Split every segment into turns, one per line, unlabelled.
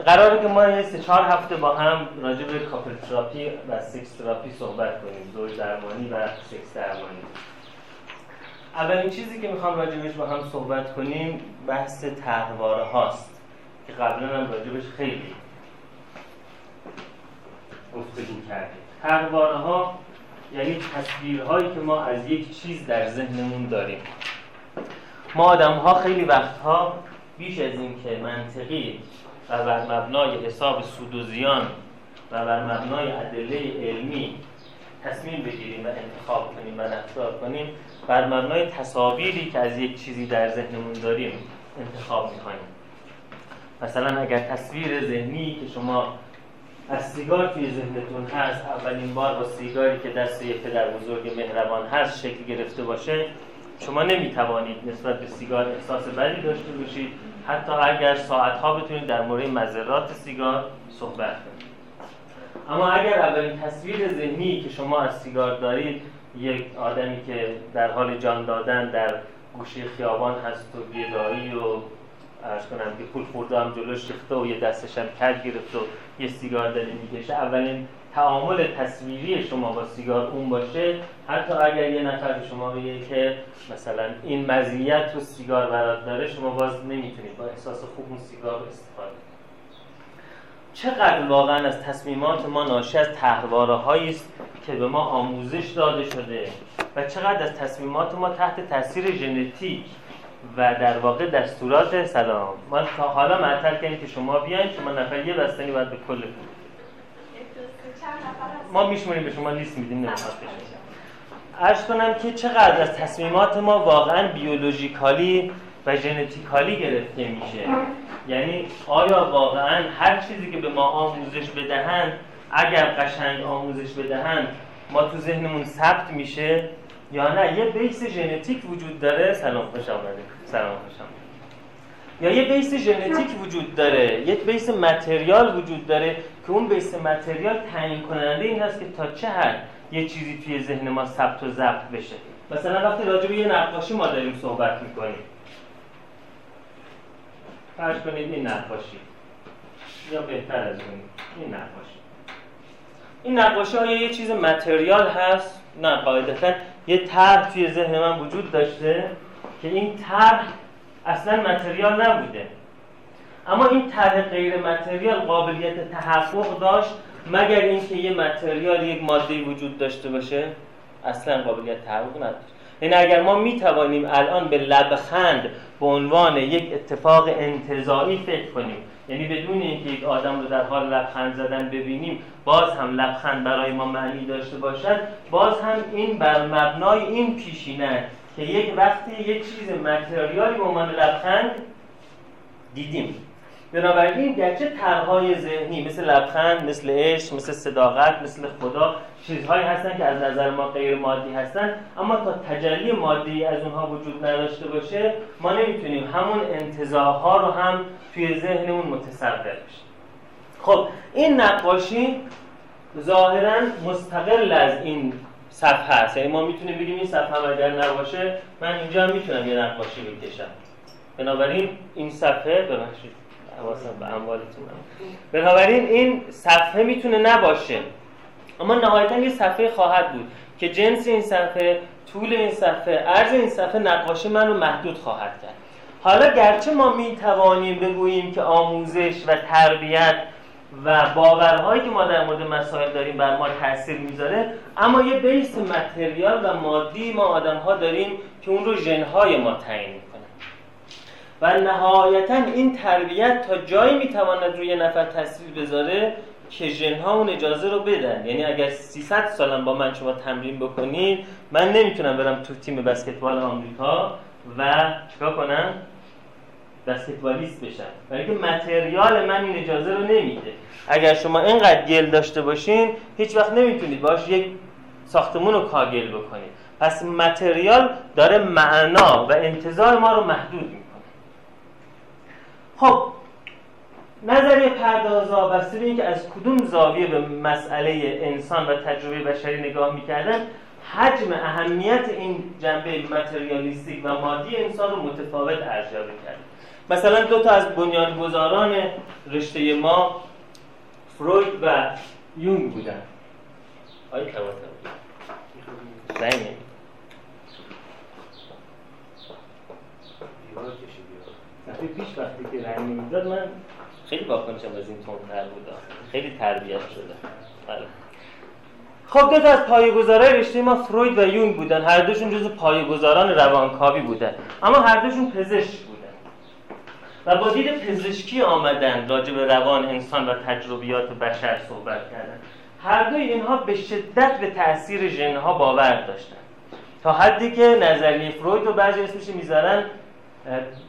قراره که ما یه سه چهار هفته با هم راجع به couple therapy و sex therapy صحبت کنیم. زوج درمانی و سکس درمانی. اولین چیزی که می‌خوام راجبش با هم صحبت کنیم بحث طرحواره هاست که قبلا هم راجبش خیلی گفتگو کردیم. طرحواره ها یعنی تصویرهایی که ما از یک چیز در ذهنمون داریم. ما آدم ها خیلی وقتها بیش از این که منطقی و بر مبنای حساب سود و زیان و بر مبنای ادله علمی تصمیم بگیریم و انتخاب کنیم و رفتار کنیم بر مبنای تصاویری که از یک چیزی در ذهنمون داریم انتخاب می‌کنیم. مثلا اگر تصویر ذهنی که شما از سیگار توی ذهنتون هست اولین بار با سیگاری که دست یک پدر بزرگ مهربان هست شکل گرفته باشه شما نمی‌توانید نسبت به سیگار احساس بدی داشته باشید. حتی اگر ساعتها بتونید در مورد مذرات سیگار صحبت کنید. اما اگر اولین تصویر ذهنی که شما از سیگار دارید یک آدمی که در حال جان دادن در گوشه خیابان هست و بیدایی و ارز کنم که پول خورده هم جلوش ریخته و یه دستش هم کج گرفت و یه سیگار داره می‌کشه اولین تعامل تصویری شما با سیگار اون باشه حتی اگر یه نفر به شما بگه که مثلا این مزیت رو سیگار برات داره شما باز نمی‌تونید با احساس خوب اون سیگار استفاده چقدر واقعا از تصمیمات ما ناشی از تحواره است که به ما آموزش داده شده و چقدر از تصمیمات ما تحت تاثیر ژنتیک و در واقع دستورات سلام. ما تا حالا معطل کردیم که شما بیاین شما نفر یه بستنی باید به کل ما میشمونیم به شما لیست میدیم نمی‌خواد عرض کنم که چقدر از تصمیمات ما واقعا بیولوژیکالی و ژنتیکالی گرفته میشه. یعنی آیا واقعا هر چیزی که به ما آموزش بدهند اگر قشنگ آموزش بدهند ما تو ذهنمون ثبت میشه یا نه؟ یه بیس ژنتیک وجود داره. سلام خوش آمدید. سلام خوش یا یه بیس ژنتیک وجود داره یک بیس متریال وجود داره که اون بیس متریال تعیین کننده این است که تا چه حد یه چیزی توی ذهن ما ثبت و ضبط بشه. مثلا وقتی راجع به یه نقاشی ما داریم صحبت می‌کنیم. فرض کنید این نقاشی. یا بهتر از اون این نقاشی. این نقاشی های یه چیز متریال هست؟ نه قاعدتا یه طرح توی ذهن من وجود داشته که این طرح اصلا متریال نبوده. اما این طرح غیر متریال قابلیت تحقق داشت مگر اینکه یه متریال یک ماده وجود داشته باشه؟ اصلا قابلیت تحقق نداشت. یعنی اگر ما می توانیم الان به لبخند به عنوان یک اتفاق انتظایی فکر کنیم یعنی بدون اینکه یک آدم رو در حال لبخند زدن ببینیم باز هم لبخند برای ما معنی داشته باشد باز هم این بر مبنای این پیشینه که یک وقتی یک چیز متریالی به عنوان لبخند دیدیم. بنابراین گرچه طرحهای ذهنی مثل لبخند مثل عشق مثل صداقت مثل خدا چیزهایی هستن که از نظر ما غیر مادی هستن اما تا تجلی مادی از اونها وجود نداشته باشه ما نمی‌تونیم همون انتظاها رو هم توی ذهنمون متصور بشیم. خب این نقاشی ظاهرا مستقل از این صفحه هست. یعنی ما می‌تونیم بگیم این صفحه اگر نباشه من اینجا هم می‌تونم یه نقاشی بکشم. بنابراین این صفحه ببخشید حواسم به اموالتون بنابراین این صفحه می‌تونه نباشه. اما نهایتا یه صفحه خواهد بود که جنس این صفحه طول این صفحه عرض این صفحه نقاشی من رو محدود خواهد کرد. حالا گرچه ما می‌توانیم بگوییم که آموزش و تربیت و باورهایی که ما در مورد مسائل داریم بر ما تاثیر می‌ذاره اما یه بیس متریال و مادی ما آدم ها داریم که اون رو ژنهای ما تعیین می‌کنه و نهایتا این تربیت تا جایی می‌تواند روی نفر تاثیر بذاره که ژنها اون اجازه رو بدن. یعنی اگر 300 سالم با من شما تمرین بکنید من نمی‌تونم برم تو تیم بسکتبال آمریکا و چیکار کنم؟ بسکتبالیست بشن. برای که متریال من این اجازه رو نمیده. اگر شما اینقدر گل داشته باشین هیچ وقت نمی‌تونید باش یک ساختمون رو کاگل بکنید. پس متریال داره معنا و انتظار ما رو محدود می‌کنه. خب نظریه پردازا بسته به اینکه از کدوم زاویه به مسئله انسان و تجربه بشری نگاه می‌کردن حجم اهمیت این جنبه متریالیستیک و مادی انسان رو متفاوت ارزیابی کرد. مثلا دو تا از بنیانگذاران رشته ما فروید و یونگ بودن. آیا زنگ. دفعه پیش وقتی که رنگ نمی‌داد من خیلی واکنشم از این تر بود. خیلی تربیت شده. بله. خب دو تا از پایه‌گذارای رشته ما فروید و یونگ بودن. هر دوشون جزو پایه‌گذاران روانکاوی بودن. اما هر دوشون پزشک و با دید پزشکی آمدن راجع به روان انسان و تجربیات بشر صحبت کردن. هر دوی اینها به شدت به تاثیر ژنها باور داشتن. تا حدی که نظریه فروید رو بعضی اسمش می‌ذارن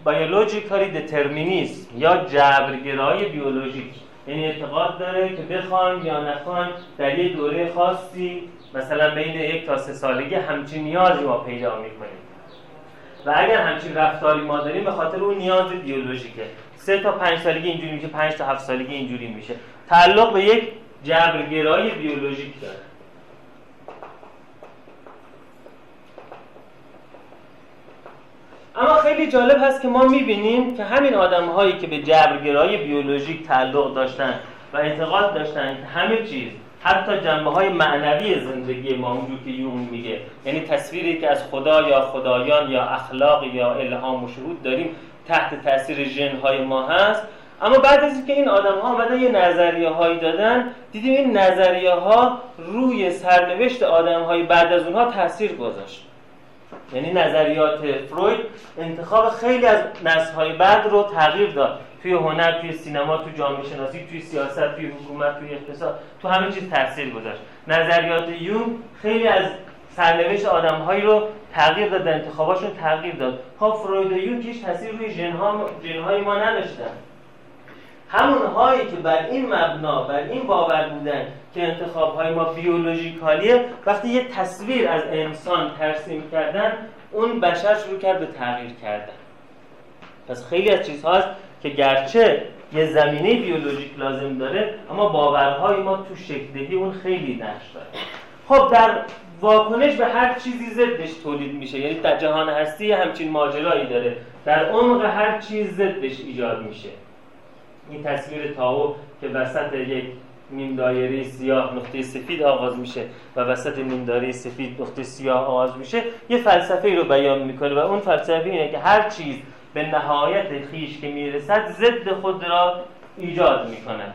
بیولوژیکالی دترمینیسم یا جبرگرایی بیولوژیک. یعنی اعتقاد داره که بخوایم یا نخوایم در یک دوره خاصی مثلا بین یک تا سه سالگی همچین نیازی ما پیدا می‌کنیم. و اگر همچین رفتاری ما داریم به خاطر اون نیاز بیولوژیکه. سه تا پنج سالگی اینجوری میشه پنج تا هفت سالگی اینجوری میشه. تعلق به یک جبرگرایی بیولوژیک داره. اما خیلی جالب هست که ما می‌بینیم که همین آدم هایی که به جبرگرایی بیولوژیک تعلق داشتن و اعتقاد داشتن که همه چیز حتی جنبه های معنوی زندگی ما اونجور که یون میگه. یعنی تصویری که از خدا یا خدایان یا اخلاق یا الهام و شهود داریم تحت تاثیر ژن های ما هست. اما بعد از اینکه این آدم ها آمدن یه نظریه هایی دادن دیدیم این نظریه ها روی سرنوشت آدم های بعد از اونها تاثیر گذاشت. یعنی نظریات فروید انتخاب خیلی از نسل‌های بعد رو تغییر داد. توی هنر توی سینما توی جامعه شناسی توی سیاست توی حکومت توی اقتصاد تو همه چیز تاثیر گذاشت. نظریات یون خیلی از سرنوشت آدمهایی رو تغییر داد انتخاباشون تغییر داد. ها خب فروید و یون هیچ تاثیر روی ژن‌های ما نداشتن. همون هایی که بر این مبنا بر این باور بودن که انتخاب های ما بیولوژیکالیه. وقتی یه تصویر از انسان ترسیم کردن اون بشر شروع کرد به تغییر کردن. پس خیلی از چیزهاست که گرچه یه زمینه بیولوژیک لازم داره اما باورهای ما تو شکلدهی اون خیلی نقش داره. خب در واکنش به هر چیزی ضدش تولید میشه. یعنی در جهان هستی همچین ماجرایی داره. در عمق هر چیز ضدش ایجاد میشه. این تصویر تاو که وسط یک نیم دایره سیاه نقطه سفید آغاز میشه و وسط نیم دایره سفید نقطه سیاه آغاز میشه. یه فلسفه ای رو بیان می‌کنه و اون فلسفه اینه که هر چیز به نهایت خیش که می‌رسد ضد خود را ایجاد می‌کند.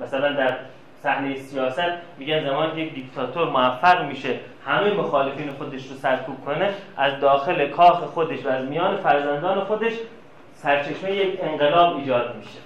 مثلا در صحنه سیاست میگن زمان یک دیکتاتور موفق میشه همه مخالفین خودش رو سرکوب کنه از داخل کاخ خودش و از میان فرزندان خودش سرچشمه یک انقلاب ایجاد میشه.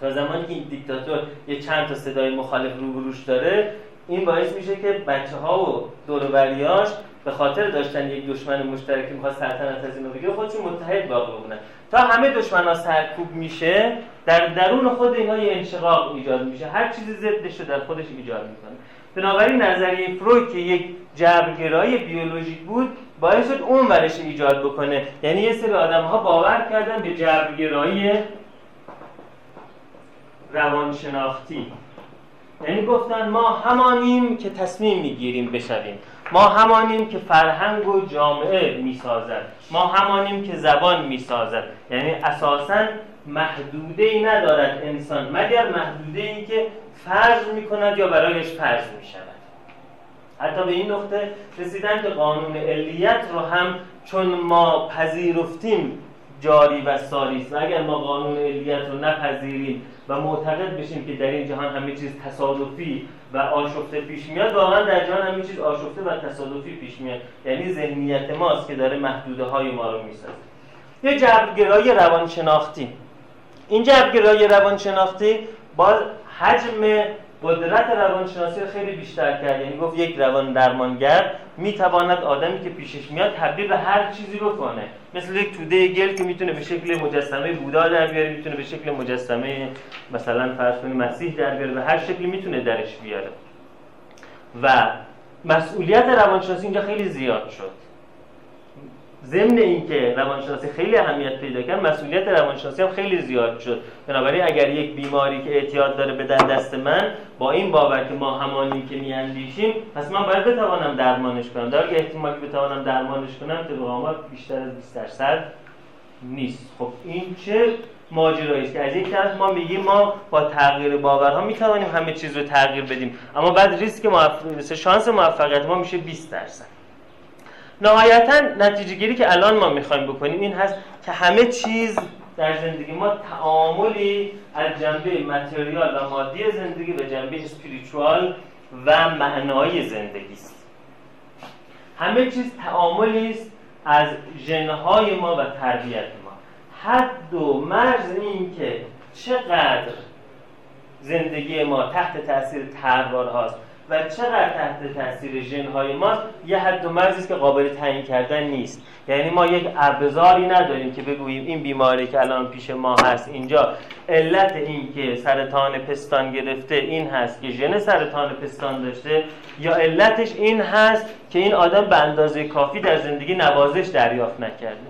تا زمانی که این دیکتاتور یه چند تا صدای مخالف روبروش داره این باعث میشه که بچه ها و دوروبریاش به خاطر داشتن یک دشمن مشترک که می‌خواد سلطنت از اینو بگیره خودشون متحد باقی بمونن. تا همه دشمن ها سرکوب میشه در درون خود اینها یه انشقاق ایجاد میشه. هر چیزی ضدش رو در خودش ایجاد می‌کنه. بنابراین نظریه فروید که یک جبرگرایی بیولوژیک بود باعث شد اون ورش ایجاد بکنه. یعنی یه سری آدم ها باور کردن به جبرگرایی روانشناختی. یعنی گفتن ما همانیم که تصمیم می‌گیریم بشویم. ما همانیم که فرهنگ و جامعه می‌سازد. ما همانیم که زبان می‌سازد. یعنی اساسا محدوده ای ندارد انسان. مگر محدوده ای که فرض می‌کند یا برایش فرض می‌شود. حتی به این نقطه رسیدن که قانون علیت رو هم چون ما پذیرفتیم جاری و ساری است. و اگر ما قانون علیت رو نپذیریم و معتقد بشیم که در این جهان همه چیز تصادفی و آشفته پیش میاد واقعا در جهان همه چیز آشفته و تصادفی پیش میاد. یعنی ذهنیت ماست که داره محدوده های ما رو می‌سازه. یه جبرگرایی روانشناختی. این جبرگرایی روانشناختی با حجم قدرت روانشناسی رو خیلی بیشتر کرد. یعنی گفت یک روان درمانگر می‌تواند آدمی که پیشش میاد تبدیل به هر چیزی رو کنه. مثل یک توده گل که می‌تونه به شکل مجسمه بودا در بیاره می‌تونه به شکل مجسمه مثلا فرض کنید مسیح در بیاره به هر شکلی می‌تونه درش بیاره. و مسئولیت روانشناسی اینجا خیلی زیاد شد. ضمن اینکه روانشناسی خیلی اهمیت پیدا کرد مسئولیت روانشناسی هم خیلی زیاد شد. بنابراین اگر یک بیماری که اعتیاد داره به دست من با این باور که ما همانی که میاندیشیم پس من باید بتوانم درمانش کنم. در که احتمالی بتوانم درمانش کنم طبق آمار بیشتر از 20 درصد نیست. خب این چه ماجرایی است که از یک طرف ما میگیم ما با تغییر باورها می‌توانیم همه چیز رو تغییر بدیم اما بعد ریسک موفق... شانس موفقیت ما میشه 20 درصد. نهایتا نتیجه گیری که الان ما می‌خوایم بکنیم این هست که همه چیز در زندگی ما تعاملی از جنبه متریال و مادی زندگی به جنبه اسپریچوال و معنایی زندگی است. همه چیز تعاملی است از ژنهای ما و تربیت ما. حد و مرز این که چقدر زندگی ما تحت تاثیر تروار هاست و چقدر تحت تاثیر ژنهای ماست؟ یه حد و مرزی که قابل تعیین کردن نیست. یعنی ما یک ابزاری نداریم که بگوییم این بیماری که الان پیش ما هست اینجا. علت این که سرطان پستان گرفته این هست که ژن سرطان پستان داشته یا علتش این هست که این آدم به اندازه کافی در زندگی نوازش دریافت نکرده.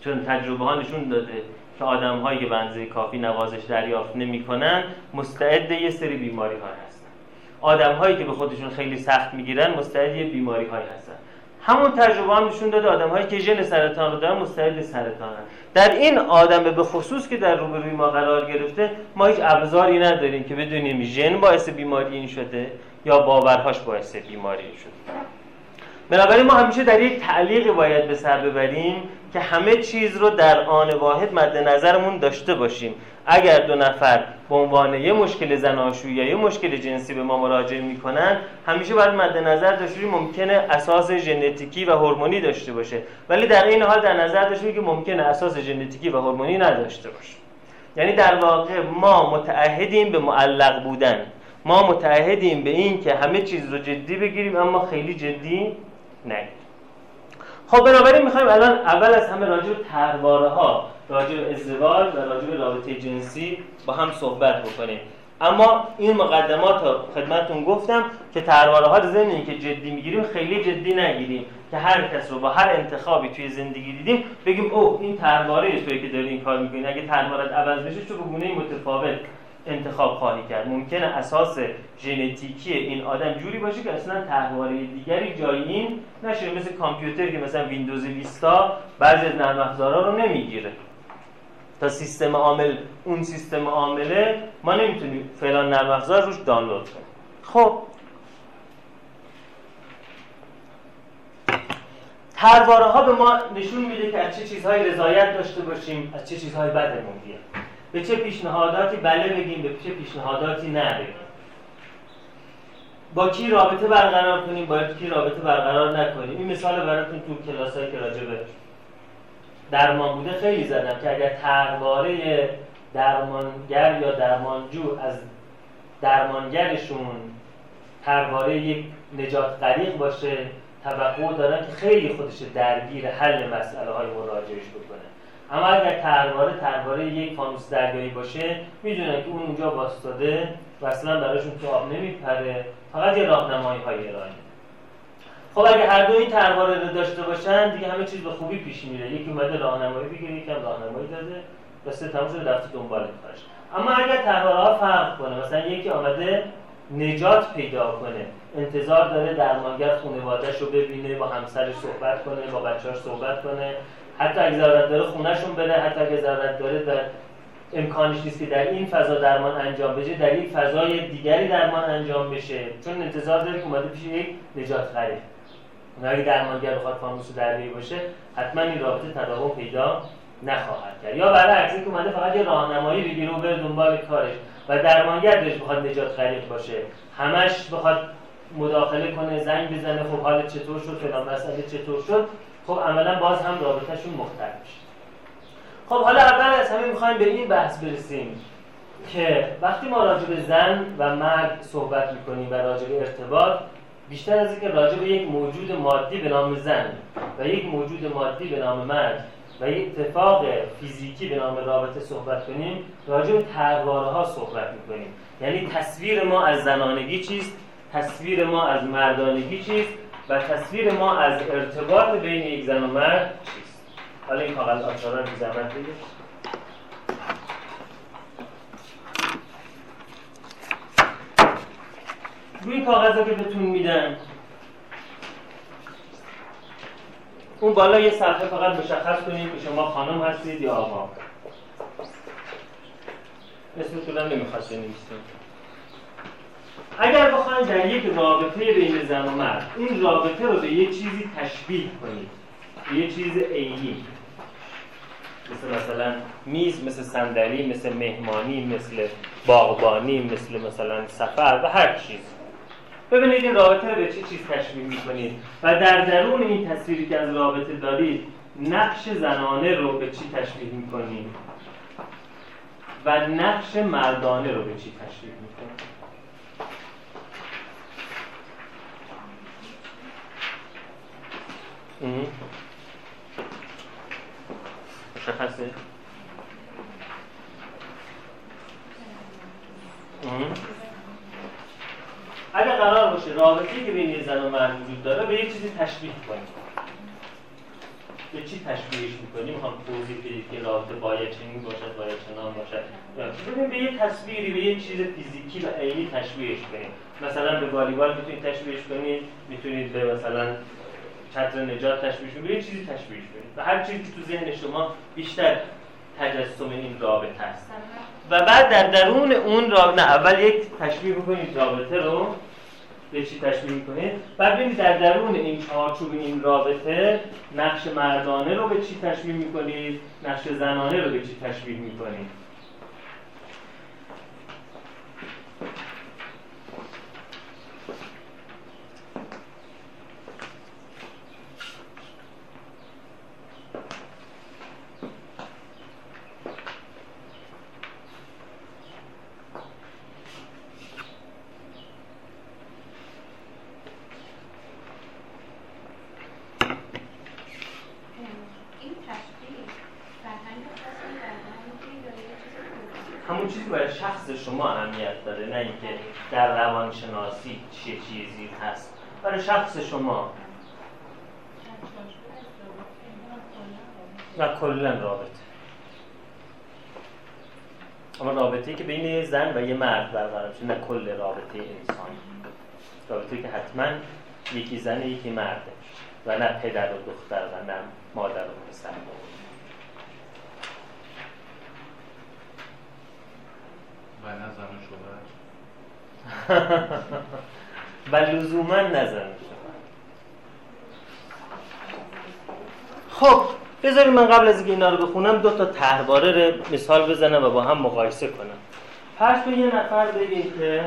چون تجربه ها نشون داده که آدم هایی که به اندازه کافی نوازش دریافت نمی‌کنن مستعد یه سری بیماری ها هستن. آدم هایی که به خودشون خیلی سخت می‌گیرن مستعد بیماری های هستن. همون تجربه هم نشون داده آدم هایی که ژن سرطان رو دارن مستعد سرطان هست در این آدم به خصوص که در روبروی ما قرار گرفته ما هیچ ابزاری نداریم که بدونیم ژن باعث بیماری این شده یا باورهاش باعث بیماری این شده. بنابراین ما همیشه در یک تعلیقی باید به سر ببریم که همه چیز رو در آن واحد مد نظرمون داشته باشیم. اگر دو نفر به عنوان یه مشکل زناشویی یا یه مشکل جنسی به ما مراجعه می‌کنن همیشه باید مد نظر داشته ممکنه اساس ژنتیکی و هورمونی داشته باشه. ولی در این حال در نظر داشته که ممکنه اساس ژنتیکی و هورمونی نداشته باشه. یعنی در واقع ما متعهدیم به معلق بودن. ما متعهدیم به این که همه چیز رو جدی بگیریم اما خیلی جدی نگیریم. خب بنابراین می‌خوایم الان اول از همه راجع به ها راجع به ازدواج و راجع به رابطه جنسی با هم صحبت بکنیم. اما این مقدمات رو خدمتتون گفتم که ترواره ها رو که جدی می‌گیریم خیلی جدی نگیریم که هر کس رو با هر انتخابی توی زندگی دیدیم بگیم او این ترواره توی که داری این کار می‌کنی. اگه تروارت عوض بشه به گونه متفاوت انتخاب خواهی کرد؟ ممکنه اساس ژنتیکی این آدم جوری باشه که اصلا تحواره دیگری جای این نشه. مثل کامپیوتر که مثلا ویندوز ویستا بعضی از نرم رو نمی‌گیره. تا سیستم عامل اون سیستم عامله ما نمی‌تونیم فلان نرم افزار روش دانلود کنیم. خب. ترواره ها به ما نشون میده که از چه چیزهایی رضایت داشته باشیم از چه چیزهایی بدمون بیاد. به چه پیشنهاداتی بله بگیم به چه پیشنهاداتی نه بگیم. با کی رابطه برقرار کنیم باید کی رابطه برقرار نکنیم. این مثال براتون تو کلاسایی که راجع به درمان بوده خیلی زدم که اگر ترواره درمانگر یا درمانجو از درمانگرشون ترواره یک نجات غریق باشه توقع دارن که خیلی خودش درگیر حل مسئله های مراجعش بکنه. اما اگر ترواره ترواره یک فانوس دریایی باشه می‌دونن که اون اونجا باستاده و اصلا براشون تو آب نمیپره فقط یه راهنمایی های ارائه خب اگه هر دو این ترواره رو داشته باشن دیگه همه چیز به خوبی پیش میره. یکی اومده راهنمایی بگیره یکم راهنمایی داده بس تموم شده رفته دنبال کارش. اما اگر ترواره فرق کنه مثلا یکی آمده نجات پیدا کنه انتظار داره درمانگر خانواده‌ش رو ببینه با همسرش صحبت کنه با بچه‌اش صحبت کنه. حتی اگه ضرورت داره خونهشون بده حتی اگه ضرورت داره در امکانش نیست که در این فضا درمان انجام بشه در این فضای دیگری درمان انجام بشه. چون انتظار داره که اومده پیش یک نجات خرید. اگه درمانگر بخواد فانوس دریایی باشه حتما این رابطه تداوم پیدا نخواهد کرد. یا برعکس که اومده فقط یه راهنمایی بگیره و بره دنبال کارش و درمانگر بهش بخواد نجات خرید باشه. همش بخواد مداخله کنه زنگ بزنه خب حال چطور شد فلان مسئله چطور شد خب عملا باز هم رابطهشون مختلف میشه. خب حالا اول از همه می‌خوایم به این بحث برسیم که وقتی ما راجع به زن و مرد صحبت می‌کنیم و راجع به ارتباط بیشتر از اینکه راجع به یک موجود مادی به نام زن و یک موجود مادی به نام مرد و یک اتفاق فیزیکی به نام رابطه صحبت کنیم راجع به ها صحبت می‌کنیم. یعنی تصویر ما از زنانگی چیست؟ تصویر ما از مردانگی چیست؟ و تصویر ما از ارتباط بین یک زن و مرد چیست؟ حالا این کاغذ آچارا رو زحمت روی کاغذ که بهتون میدن اون بالا یه صفحه فقط مشخص کنید که شما خانم هستید یا آقا. اسمتون هم نمی‌خواست بنویسید اگر بخواید در یک رابطه بین زن و مرد این رابطه رو به یه چیزی تشبیه کنید. به یه چیز عینی. مثل مثلا میز مثل صندلی مثل مهمانی مثل باغبانی مثل مثلا سفر و هر چیز. ببینید این رابطه به چه چیز تشبیه می‌کنید و در درون این تصویری که از رابطه دارید نقش زنانه رو به چی تشبیه می‌کنید؟ و نقش مردانه رو به چی تشبیه می‌کنید؟ مشخصه اگر قرار باشه رابطه که بین زن و مرد وجود داره به یه چیزی تشبیه کنیم. به چی تشبیهش می‌کنیم؟ می‌خوام توضیح بدید که رابطه باید چنین باشد باید چنان باشد. ببین به یه تصویری به یه چیز فیزیکی و عینی تشبیهش کنیم. مثلا به والیبال می‌تونید تشبیهش کنید می‌تونید به مثلا چتر نجات تشبیهش کنید به یه چیزی تشبیهش کنید. و هر چیزی که تو ذهن شما بیشتر تجسم این رابطه است. و بعد در درون اون رابطه اول یک تشبیه بکنید رابطه رو. به چی تشبیه می‌کنید بعد ببینید در درون این چارچوب این رابطه نقش مردانه رو به چی تشبیه می‌کنید؟ نقش زنانه رو به چی تشبیه می‌کنید شما اهمیت داره نه اینکه در روانشناسی چه چیزی هست برای شخص شما و کلا رابطه اما رابطه که زن و یه مرد برقرار میشه نه کل رابطه انسان. رابطه که حتما یکی زن یکی مرده و نه پدر و دختر و نه مادر و پسر.
و نزن
و لزوما نزن خب بذارید من قبل از اینکه اینا رو بخونم دو تا تهرباره رو مثال بزنم و با هم مقایسه کنم. پس تو یه نفر بگید که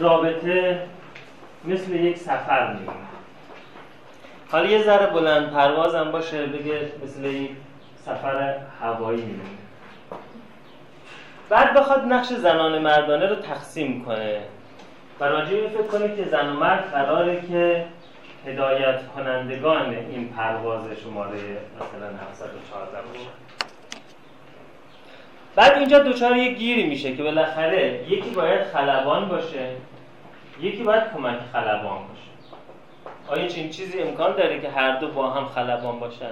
رابطه مثل یک سفر میمونه حالا یه ذره بلند پروازم باشه بگه مثل یک سفر هوایی میمونه بعد بخواد نقش زنان مردانه رو تقسیم کنه. و راجع فکر کنید که زن و مرد قراره که هدایت کنندگان این پرواز شماره مثلا 714 باشه. بعد اینجا دوچار یه گیری میشه که بالاخره یکی باید خلبان باشه یکی باید کمک خلبان باشه. آیا چنین چیزی امکان داره که هر دو با هم خلبان باشن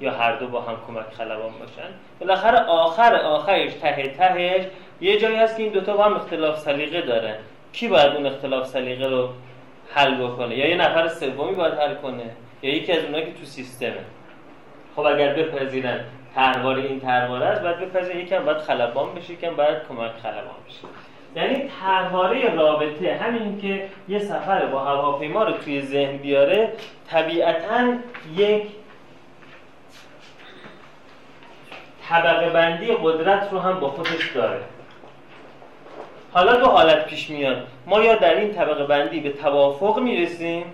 یا هر دو با هم کمک خلبان باشن؟ بالاخره آخر آخرش ته تهش یه جایی هست که این دوتا با هم اختلاف سلیقه داره. کی باید اون اختلاف سلیقه رو حل بکنه؟ یا یه نفر سومی باید حل کنه؟ یا یکی از اونایی که تو سیستمه؟ خب اگر بپذیرن تروار این ترواره است باید بپذیرن یکم باید خلبان بشه یکم باید کمک خلبان بشه. یعنی ترواره رابطه همین که یه سفر با هواپیما رو توی ذهن بیاره طبیعتا یک طبقه بندی قدرت رو هم با خودش داره. حالا دو حالت پیش میاد. ما یا در این طبقه بندی به توافق می‌رسیم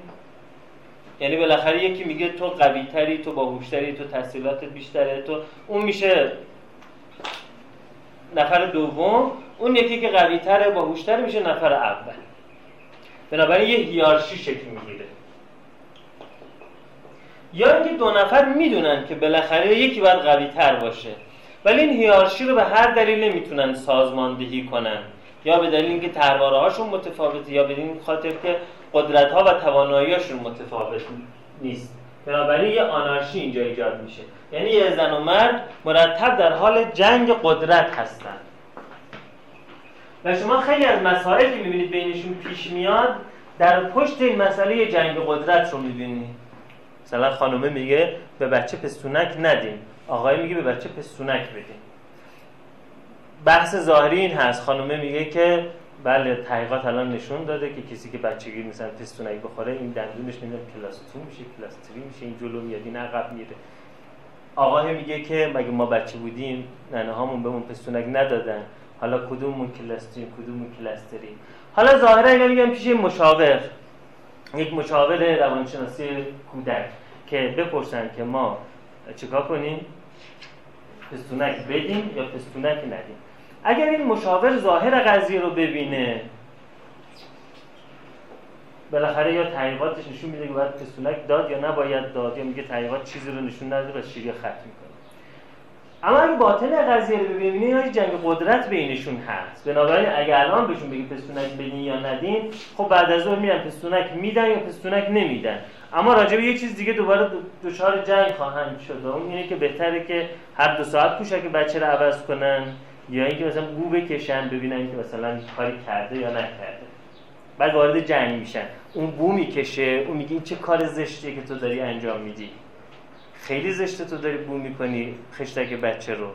یعنی بالاخره یکی میگه تو قوی تری تو باهوشتری تو تحصیلاتت بیشتره تو اون میشه نفر دوم. اون یکی که قوی تره باهوشتره میشه نفر اول. بنابراین یه هیارشی شکل می‌گیره. یا اینکه دو نفر می‌دونن که بالاخره یکی باید قوی تر باشه ولی این هیارشی رو به هر دلیل نمی‌تونن سازماندهی کنن. یا به دلیل اینکه ترواره هاشون متفاوته یا به این خاطر که قدرت ها و تواناییاشون متفاوت نیست. بنابراین یه آنارشی اینجا ایجاد میشه. یعنی یه زن و مرد مرتب در حال جنگ قدرت هستن و شما خیلی از مسائلی که می‌بینید بینشون پیش میاد در پشت این مسئله جنگ قدرت رو می‌بینید مثلا خانومه میگه به بچه پستونک ندیم آقای میگه به بچه پستونک بدیم بحث ظاهری این هست. خانومه میگه که بله تحقیقات الان نشون داده که کسی که بچگی مثلا پستونک بخوره این دندونش نمی‌دونم کلاس 2 میشه کلاس 3 میشه این جلو میاد این عقب میره. آقای میگه که مگه ما بچه بودیم ننه هامون بهمون پستونک ندادن. حالا کدوممون کلاستریم کدوممون کلاستریم حالا ظاهرا اینا میگن پیش مشاور یک مشاور روانشناسی کودک که بپرسن که ما چیکار کنیم؟ پستونک بدیم یا پستونک ندیم؟ اگر این مشاور ظاهر قضیه رو ببینه بالاخره یا تحقیقاتش نشون میده که باید پستونک داد یا نباید داد یا میگه تحقیقات چیزی رو نشون نداده و شیری ختم می‌کنه. اما اگه باطن قضیه رو ببینید یا جنگ قدرت بینشون هست. بنابراین اگر الان بهشون بگی پستونک بدین یا ندین خب بعد از اون میرن پستونک میدن یا پستونک نمیدن. اما راجع به یه چیز دیگه دوباره دچار جنگ خواهند شد اون اینه که بهتره که هر دو ساعت پوشک بچه رو عوض کنن. یا اینکه مثلا بو بکشن ببینن که مثلا کاری کرده یا نکرده. بعد وارد جنگ میشن. اون بو می‌کشه اون میگه این چه کار زشتیه که تو داری انجام میدی؟ خیلی زشته تو داری بو می‌کنی خشتک بچه رو.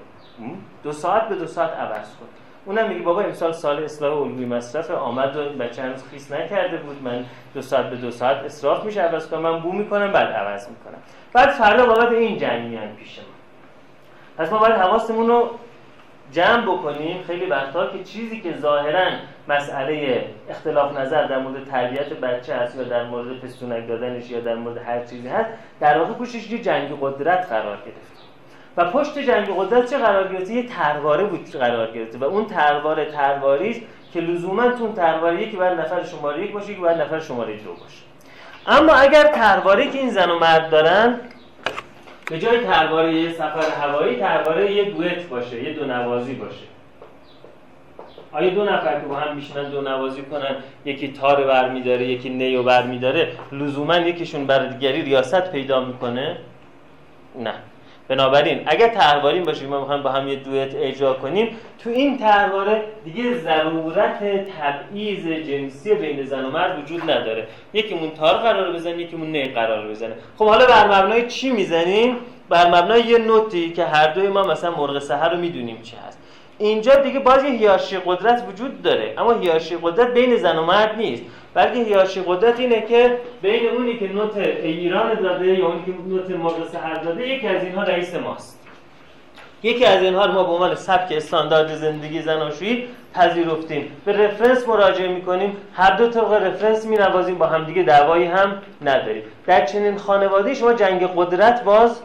دو ساعت به دو ساعت عوض کن. اونم میگه بابا امسال سال اصلاح الگوی مصرف آمد و بچه هنوز خیس نکرده بود. من دو ساعت به دو ساعت اصراف میشه عوض کنم. من بو می‌کنم بعد عوض می‌کنم. بعد فردا بابت این جنگ میان پیش ما. پس ما باید حواسمون رو جمع بکنیم خیلی وقتا که چیزی که ظاهرا مسئله اختلاف نظر در مورد تربیت بچه هست یا در مورد پستونک دادنش یا در مورد هر چیزی هست در واقع پشتش یه جنگ قدرت قرار گرفت. و پشت جنگ قدرت چه قرار گرفته؟ یه ترواره بود قرار گرفته و اون ترواره ترواری که لزوما تو اون ترواره یکی باید نفر شماره یک باشه یکی باید نفر شماره دو باشه. اما اگر ترواره که این زن و مرد دارن به جای ترواره یه سفر هوایی ترواره یه دوئت باشه یه دو نوازی باشه. آیا دو نفر که با هم میشنن دو نوازی کنن؟ یکی تار بر میداره یکی نیو بر میداره. لزوما یکیشون بر دیگری ریاست پیدا می‌کنه؟ نه. بنابراین اگر تحواریم باشیم ما می‌خوایم با هم یه دوئت اجرا کنیم تو این تحواره دیگه ضرورت تبعیض جنسی بین زن و مرد وجود نداره. یکیمون تار قرار بزنه یکیمون نی قرار بزنه. خب حالا بر مبنای چی می‌زنیم؟ بر مبنای یه نوتی که هر دوی ما مثلا مرغ سحر رو می‌دونیم چی هست. اینجا دیگه باز یه هیاشی قدرت وجود داره اما هیاشی قدرت بین زن و مرد نیست. بلکه هیاشی قدرت اینه که بین اونی که نوت ایران داده یا اونی که نوت مرغ سحر داده یکی از اینها رئیس ماست. یکی از اینها رو ما به عنوان سبک استاندارد زندگی زناشویی پذیرفتیم. به رفرنس مراجعه می‌کنیم. هر دو طبق رفرنس مینوازیم. با همدیگه دعوایی هم نداریم. در چنین خانواده شما جنگ قدرت باز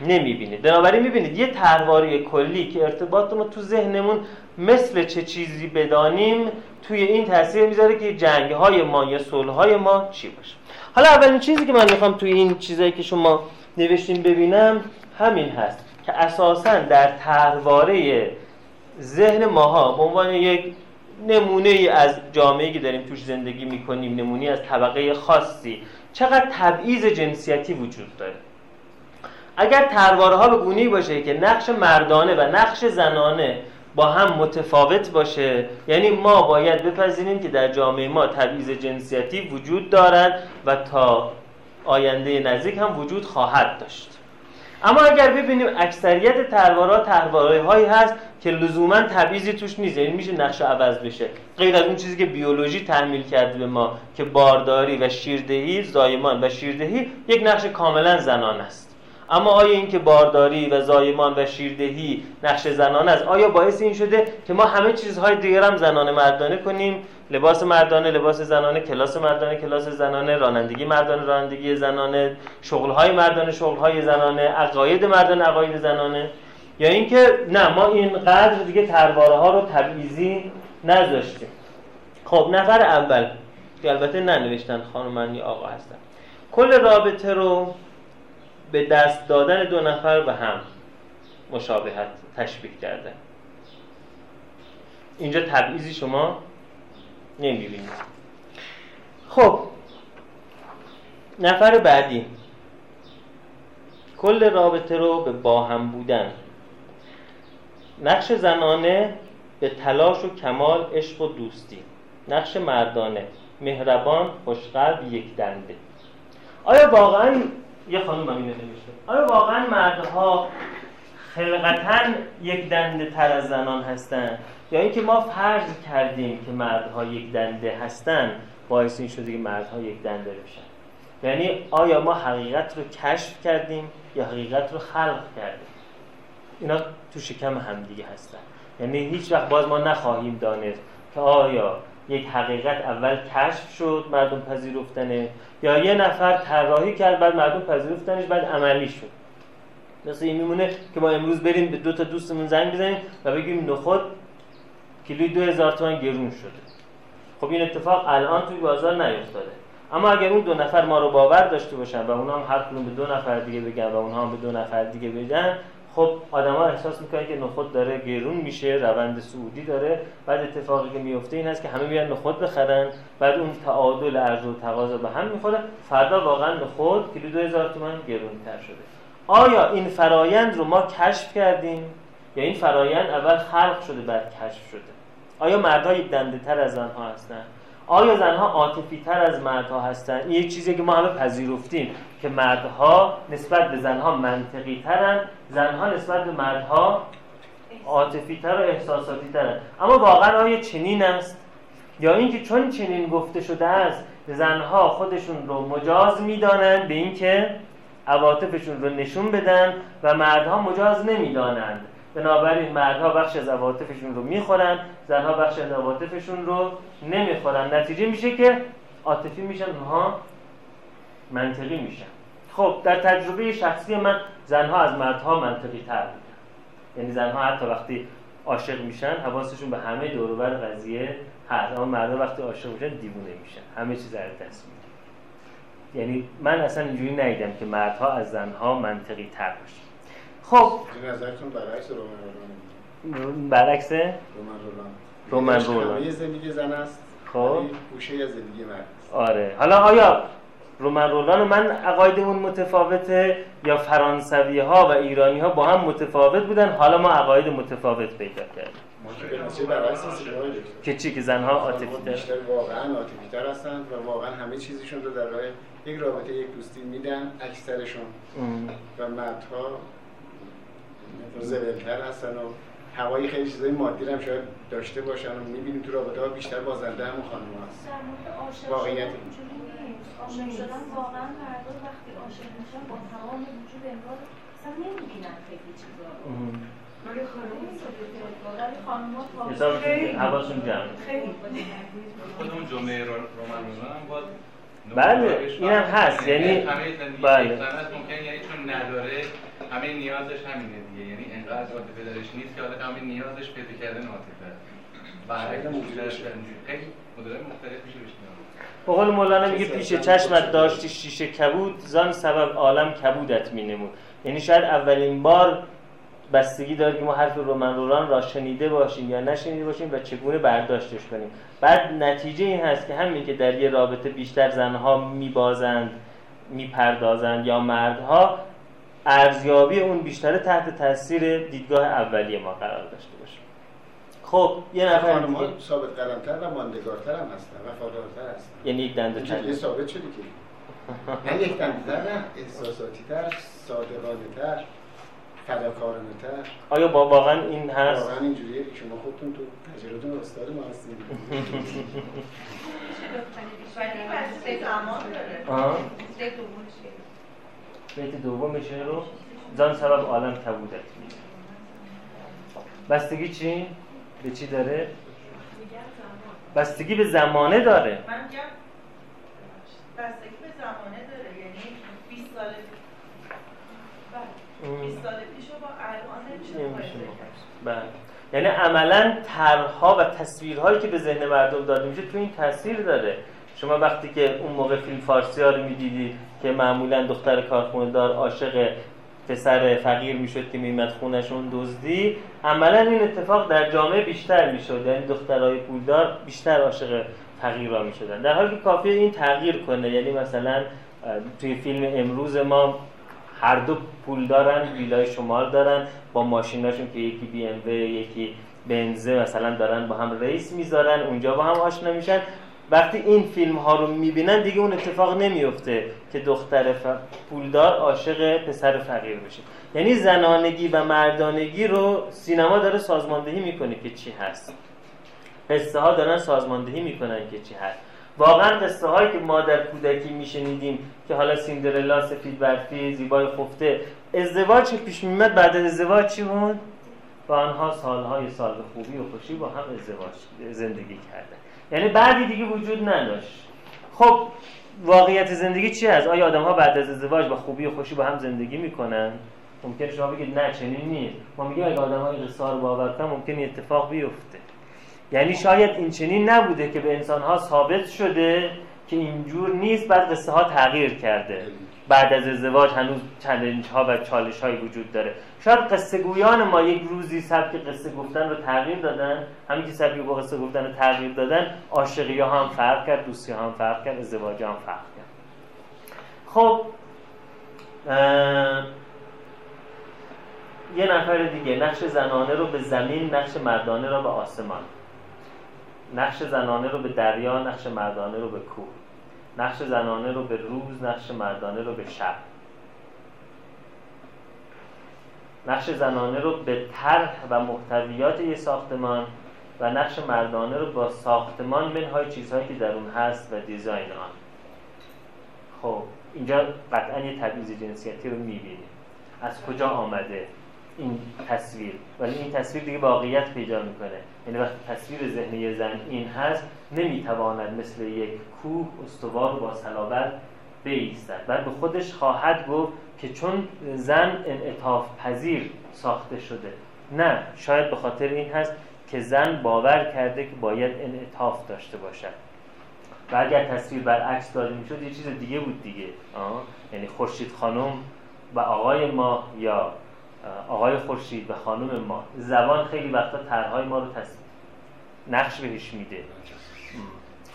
نمی‌بینید. بنابراین می‌بینید یه ترواری کلی که ارتباط ما تو ذهنمون مثل چه چیزی بدانیم توی این تاثیر می‌ذاره که جنگ های ما یا صلح های ما چی باشه. حالا اولین چیزی که من می‌خوام توی این چیزایی که شما نوشتین ببینم همین هست که اساسا در ترواره ذهن ماها به عنوان یک نمونه ای از جامعه که داریم توش زندگی می‌کنیم نمونه از طبقه خاصی چقدر تبعیض جنسیتی وجود داره. اگر ترواره ها به گونی باشه که نقش مردانه و نقش زنانه با هم متفاوت باشه. یعنی ما باید بپذیریم که در جامعه ما تبعیض جنسیتی وجود دارد و تا آینده نزدیک هم وجود خواهد داشت. اما اگر ببینیم اکثریت تروارا ترواره هایی هست که لزوما تبعیضی توش نیست یعنی میشه نقش عوض بشه. غیر از اون چیزی که بیولوژی تحمیل کرده به ما که بارداری و شیردهی زایمان و شیردهی یک نقش کاملا زنان است. اما آیا اینکه بارداری و زایمان و شیردهی نقش زنان است؟ آیا باعث این شده که ما همه چیزهای دیگر هم زنانه مردانه کنیم؟ لباس مردانه لباس زنانه کلاس مردانه کلاس زنانه رانندگی مردانه رانندگی زنانه شغلهای مردانه شغلهای زنانه عقاید مردانه عقاید زنانه. یا اینکه نه ما اینقدر دیگه ترواره ها رو تبعیضی نذاشتیم. خب نفر اول. که البته ننوشتن خانم آقا هستن. کل رابطه رو به دست دادن دو نفر به هم مشابهت تشبیه کرده. اینجا تبعیضی شما نمی‌بینید. خب نفر بعدی. کل رابطه رو به با هم بودن. نقش زنانه به تلاش و کمال عشق و دوستی. نقش مردانه مهربان خوشقلب یک دنده آیا واقعا یه خانم هم اینو نمیشه آیا واقعا مردها خلقتا یک دنده تر از زنان هستن؟ یا اینکه ما فرض کردیم که مردها یک دنده هستن باعث این شده که مردها یک دنده بشن. یعنی آیا ما حقیقت رو کشف کردیم یا حقیقت رو خلق کردیم؟ اینا تو شکم همدیگه هستن. یعنی هیچ وقت باز ما نخواهیم دانست که آیا یک حقیقت اول کشف شد مردم پذیرفتنه یا یه نفر طراحی کرد بعد مردم پذیرفتنش بعد عملی شد. مثل این میمونه که ما امروز بریم به دو تا دوستمون زنگ بزنیم و بگیم نخود کیلوی دو هزار تومن گرون شده. خب این اتفاق الان توی بازار نیفتاده. اما اگر اون دو نفر ما رو باور داشته باشن و اونها هم هر کدوم به دو نفر دیگه بگن و اونها هم به دو نفر دیگه بگن خب آدما احساس می‌کنن که نخود داره گرون میشه روند سعودی داره. بعد اتفاقی که میفته این است که همه میان نخود بخرن. بعد اون تعادل عرض و تقاضا به هم می‌خوره. فردا واقعا نخود کیلو 2000 تومان گرونتر شده. آیا این فرایند رو ما کشف کردیم؟ یا این فرایند اول خلق شده بعد کشف شده؟ آیا مردها یک دنده تر از زنها هستن؟ آیا زنها عاطفی تر از مردها هستن؟ این یک چیزی که ما همه پذیرفتیم که مردها نسبت به زنها منطقی ترن زنها نسبت به مردها عاطفی تر و احساساتی اما واقعا آیا چنین است؟ یا اینکه چون چنین گفته شده است زنها خودشون رو مجاز می‌دانند به اینکه عواطفشون رو نشون بدن و مردها مجاز نمی‌دانند. بنابراین مردها بخش از عواطفشون رو می‌خورن زنها بخش از عواطفشون رو نمی‌خورن نتیجه میشه که عاطفی میشن اونها منطقی میشن. خب در تجربه شخصی من زنها از مردها منطقی تر بودن یعنی زنها حتی وقتی عاشق میشن حواسشون به همه دوروبر قضیه هست. اما مردها وقتی عاشق میشن دیوونه میشن. همه چیز از دست میدن. یعنی من اصلا اینجوری ندیدم که مردها از زنها منطقی تر باشن. خب.
نظرتون برعکس رومن
برعکس؟
رومن رولان. همه زندگی زن است
خب.
گوشه زندگی مرد
آره. حالا آیا رومن رولان و من عقایدمون متفاوته یا فرانسوی ها و ایرانی ها با هم متفاوت بودن. حالا ما عقاید متفاوت پیدا کردیم.
که
چی؟ که زنها عاطفی تر.
بیشتر واقعا عاطفی تر هستند و واقعا همه چیزشون رو در راه یک رابطه یک دوستی میدن اکثرشون. و مردها زبلتر هستن و هوای خیلی چیزای مادی هم شاید داشته باشن و می‌بینیم تو رابطه ها بیشتر بازنده همون خانم هست واقعیت.
عاشق شدن واقعا مردم وقتی عاشق میشن با تمام وجود انگار اصلا نمی‌بینن خیلی. چیزا
حواسون جمع.
خیلی.
خود اون جمله رو رومن رولان هم باید
بله، اینم هست. یعنی-
زندگی
بله.
ممکن یعنی چون نداره همه نیازش همینه دیگه. یعنی انقدر عاطفه درش نیست که حالا همه نیازش پیدا کردن عاطفه. بیشتر
مدلش
خیلی مدل مختلف میشه کرد.
به قول مولانا میگه پیش چشمت داشتی شیشه کبود زان سبب عالم کبودت مینمود. یعنی شاید اولین بار بستگی داره که ما حرف رومن رولان را شنیده باشیم یا نشنیده باشیم و چگونه برداشتش کنیم. بعد نتیجه این هست که همین که در یه رابطه بیشتر زنها میبازند می‌پردازند یا مردها ارزیابی اون بیشتره تحت تاثیر دیدگاه اولیه ما قرار داشته خب یه نفر دیگه.
ثابت قدمتر و ماندگارتر هم هستن وفادارتر هستن
یعنی یک دنده تر.
ثابت شده که نه یک دنده تر نه احساساتی تر صادقانه تر فداکارانه تر
آیا با واقعا این هست
واقعا اینجوریه که شما خودتون تو تجربتون استاد ما هستید؟
بیت دوم شعر رو زان سبب عالم کبودت می بستگی چی؟ به چی داره؟ بستگی به زمانه داره.
من میگم بستگی به زمانه داره. یعنی 20 سال بله. 20 سال پیش با الان نمیشه.
بله. یعنی عملا طرحها و تصویرهایی که به ذهن مردم داده میشه تو این تاثیر داره. شما وقتی که اون موقع فیلم فارسی ها رو می‌دیدید که معمولا دختر کارخونه دار عاشق پسر فقیر می‌شد که میمد خونشون دزدی عملا این اتفاق در جامعه بیشتر می‌شد. یعنی دخترای پولدار بیشتر عاشق فقیرا می‌شدن. در حالی که کافیه این تغییر کنه. یعنی مثلا توی فیلم امروز ما هر دو پول دارن ویلای شمال دارن با ماشیناشون که یکی بی ام یکی بنزه مثلا دارن با هم ریس می‌ذارن اونجا با هم آشنا میشن. وقتی این فیلم ها رو می‌بینن دیگه اون اتفاق نمیفته که دختر پولدار عاشق پسر فقیر بشه. یعنی زنانگی و مردانگی رو سینما داره سازماندهی می‌کنه که چی هست. قصه ها دارن سازماندهی می‌کنن که چی هست. واقعا قصه هایی که ما در کودکی میشنیدیم که حالا سیندرلا سفید برفی زیبای خفته ازدواج پیش میمد بعد از ازدواج چی بود؟ با آنها سالهای سال خوبی و خوشی با هم ازدواج زندگی کردن. یعنی بعدی دیگه وجود نداشت. خب واقعیت زندگی چی هست؟ آیا آدم ها بعد از ازدواج با خوبی و خوشی با هم زندگی می‌کنن؟ ممکن شما بگید نه چنین نیست. ما میگیم اگه آدم های قصه رو باور کنن ممکن اتفاق بیفته. یعنی شاید این چنین نبوده که به انسان ها ثابت شده که اینجور نیست بعد قصه ها تغییر کرده. بعد از ازدواج هنوز چلنج ها و چالش های وجود داره. شاید قصه گویان ما یک روزی سبک قصه گفتن رو تغییر دادن همین که سبک با قصه گفتن رو تغییر دادن عاشقی ها هم فرق کرد دوستی ها هم فرق کرد ازدواج هم فرق کرد. خب یه نفر دیگه نقش زنانه رو به زمین نقش مردانه رو به آسمان. نقش زنانه رو به دریا نقش مردانه رو به کوه. نقش زنانه رو به روز نقش مردانه رو به شب. نقش زنانه رو به طرح و محتویات یه ساختمان و نقش مردانه رو با ساختمان منهای چیزهایی که در اون هست و دیزاین آن. خب اینجا قطعا یه تبعیض جنسیتی رو می‌بینیم. از کجا آمده این تصویر؟ ولی این تصویر دیگه واقعیت پیدا می‌کنه. یعنی وقتی تصویر ذهنی زن این هست نمی‌تواند مثل یک کوه استوار با صلابت بیستد. بعد به خودش خواهد گفت که چون زن انعطاف پذیر ساخته شده. نه شاید به خاطر این هست که زن باور کرده که باید انعطاف داشته باشد. و اگر تصویر برعکس داده می‌شد یه چیز دیگه بود دیگه. آه. یعنی خورشید خانم و آقای ما یا آقای خورشید و خانم ما زبان خیلی وقتا طرحهای ما رو تص... نقش بهش میده.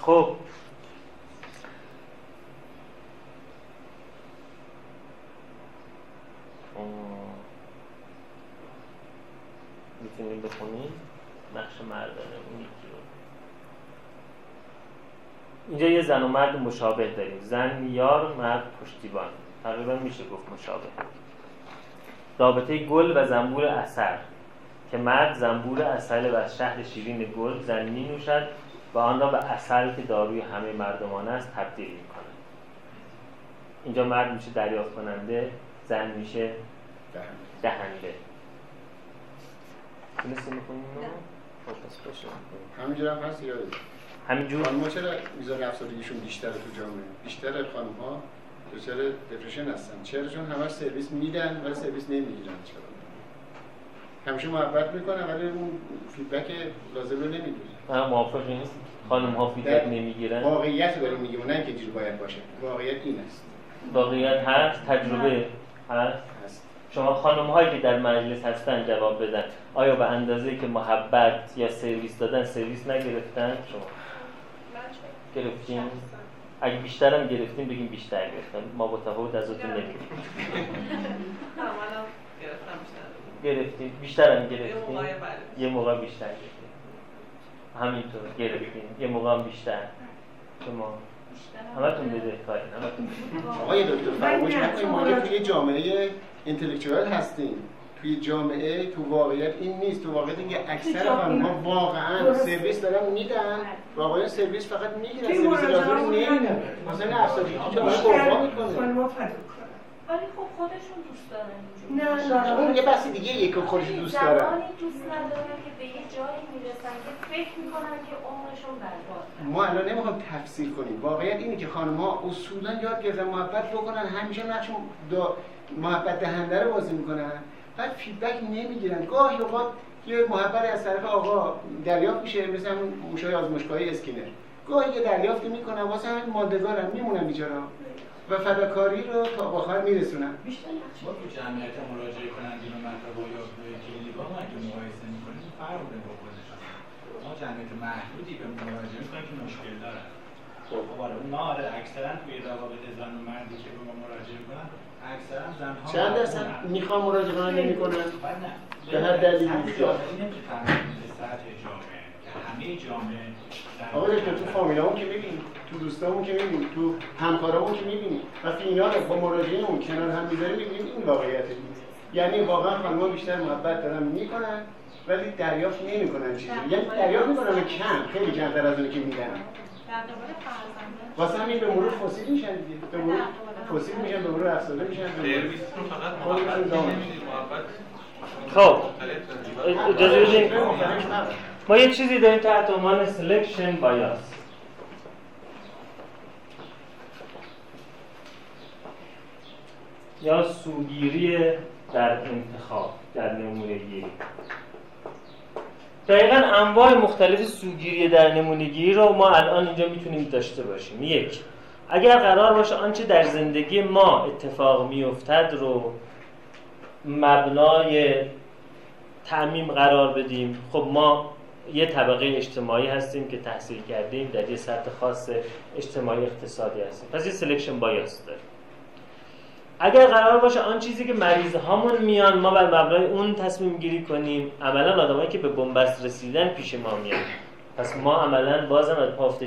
خب. می‌تونیم بخونیم؟ نقش مردانه اون اینجا یه زن و مرد مشابه داریم. زن یار مرد پشتیبان. تقریبا میشه گفت مشابه. رابطه گل و زنبور اثر که مرد زنبور اصل و از شهر شیرین گل زن می نوشد و آن را به اصل که داروی همه مردمان است تبدیل می کند اینجا مرد میشه دریافت کننده زن میشه دهنده. تونستی می‌کنیم
خب، همینجور هم هست یا
همینجور.
خانم ها چرا میزان افسردگیشون بیشتره تو جامعه؟ بیشتر خانم ها دچار depression هستن؟ چرا؟ چون همه سرویس میدن ولی سرویس نمی‌گیرن چرا؟ همیشه محبت می‌کنن ولی اون feedback لازم رو نمی‌دونن
من موافق نیست. خانم ها feedback نمی‌گیرن.
واقعیت داریم میگیم نه که جور باید باشه. واقعیت این است.
واقعیت هست تجربه هست. شما خانم هایی که در مجلس هستن جواب بدن. آیا به اندازه که محبت یا سرویس دادن سرویس نگرفتن شما؟ گرفتین؟ اگه بیشترم گرفتیم بگیم بیشتر گرفتم ما با تفاوت از اتون نمیگیم گرفتیم. بیشترم گرفتیم. یه موقع بیشتر گرفتیم. همینطور گرفتیم. یه موقع هم بیشتر. شما همتون بده کاری همتون
آقای دکتر فرمایش نکنید ما توی جامعه اینتלקچوال هستیم. توی جامعه تو واقعیت این نیست. تو واقعیت اینکه اکثر خانم‌ها واقعا سرویس دارن میدن. واقعا سرویس فقط می‌گیرن سرویس لازم نمیدن مثلا افسردگی تو جامعه می‌کنه
ولی خب خودشون دوست دارن
نه اون یه بحث دیگه یک خودش دوست داره
زمانی دوست ندارن که به یه جایی می‌رسن که فکر می‌کنن که عمرشون برباد
ما الان نمی‌خوام تفسیر کنیم. واقعیت اینه که خانم ها اصولا یاد گرفتن محبت بکنن. همیشه نقش محبت دهنده رو بازی می‌کنن. بعد feedback نمی‌گیرن. گاهی اوقات یه محبت از طرف آقا دریافت میشه مثل موشای آزمایشگاهی اسکینر گاهی یه دریافتی می‌کنن واسه همین ماندگارن میمونن بیچارا و فداکاری رو تا آخر میرسونن.
ما تو جمعیت مراجعه کننده‌ی مطب و یا کلینیکا ما اگه مقایسه می‌کنیم؟ فرق با خودشون ما جمعیت محدودی به مراجعه می‌کنیم که مشکل دارن. خب آره اون آره اکثرا توی روابط زن و مردی که به ما مراجعه کنن
چند درصد می‌خوام مراجعه کنن نمی‌کنن؟ به هر دلیلی
که همه جامعه
آقا دکتر تو فامیلامون که می‌بینی تو دوستامون که می‌بینی تو همکارامون که می‌بینی وقتی اینا رو با مراجعه اون کنار هم می‌ذاریم می‌بینیم این واقعیت دید یعنی واقعا خانم‌ها بیشتر محبت دارن می‌کنن ولی دریافت نمی‌کنن چیزی. یعنی دریافت می‌کنن کم خیلی کمتر از اونی که میدن. واسه همین به مرور فسیل میشن دیگه. به مرور میشن به مرور افسرده میشن مرور
خب. اجازه بدین. ما یه چیزی داریم تحت عنوان selection bias یا سوگیری در انتخاب در نمونه گیری دقیقا انواع مختلف سوگیری در نمونه گیری رو ما الان اینجا می‌تونیم داشته باشیم. یک اگر قرار باشه آنچه در زندگی ما اتفاق میافتد رو مبنای تعمیم قرار بدیم. خب ما یه طبقه اجتماعی هستیم که تحصیل کردیم در یه سطح خاص اجتماعی اقتصادی هستیم. پس یه selection bias داریم. اگر قرار باشه آن چیزی که مریض هامون میان ما بر مبنای اون تصمیم گیری کنیم. عملا آدمایی که به بنبست رسیدن پیش ما میان. پس ما عملا بازم از بافت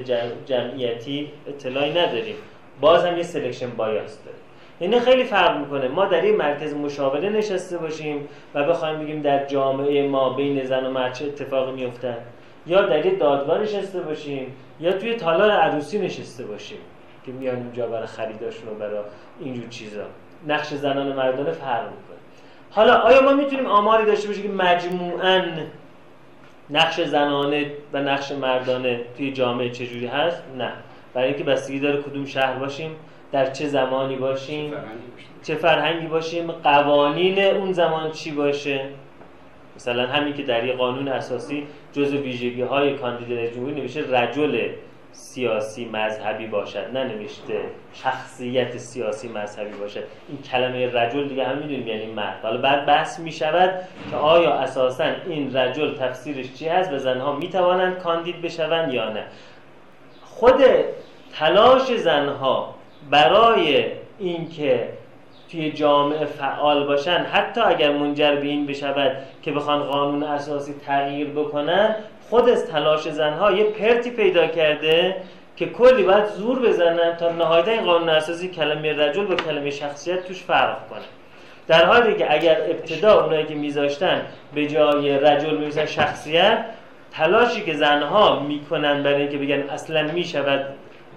جمعیتی اطلاعی نداریم. بازم یه selection bias داریم. یعنی خیلی فرق می‌کنه. ما در این مرکز مشاوره نشسته باشیم و بخوایم بگیم در جامعه ما بین زن و مرد چه اتفاقی میفته یا در یه دادگاه نشسته باشیم یا توی تالار عروسی نشسته باشیم که میان اونجا برای خریداشون و برای اینجور چیزا. نقش زنان و مردانه فرق می‌کنه. حالا آیا ما می‌تونیم آماری داشته باشیم که مجموعاً نقش زنانه و نقش مردانه توی جامعه چجوری هست؟ نه. برای اینکه بستگی داره کدوم شهر باشیم در چه زمانی باشیم چه فرهنگی باشیم قوانین اون زمان چی باشه؟ مثلا همین که در یه قانون اساسی جزء ویژگی های کاندیدای جمهوری نوشته رجل سیاسی مذهبی باشد نه نوشته شخصیت سیاسی مذهبی باشد. این کلمه رجل دیگه هم می‌دونیم یعنی مرد. حالا بعد بحث می‌شود که آیا اساسا این رجل تفسیرش چی هست و زنها می‌توانند کاندید بشوند یا نه. خود تلاش زنها برای اینکه توی جامعه فعال باشن حتی اگر منجر به این بشود که بخوان قانون اساسی تغییر بکنن خود از تلاش زنها یه پرتی پیدا کرده که کلی باید زور بزنن تا نهایتا این قانون اساسی کلمه رجل و کلمه شخصیت توش فرق کنه. در حالی که اگر ابتدا اونایی که میذاشتن به جای رجل میذاشتن شخصیت تلاشی که زنها می‌کنن برای اینکه بگن اصلا می‌شود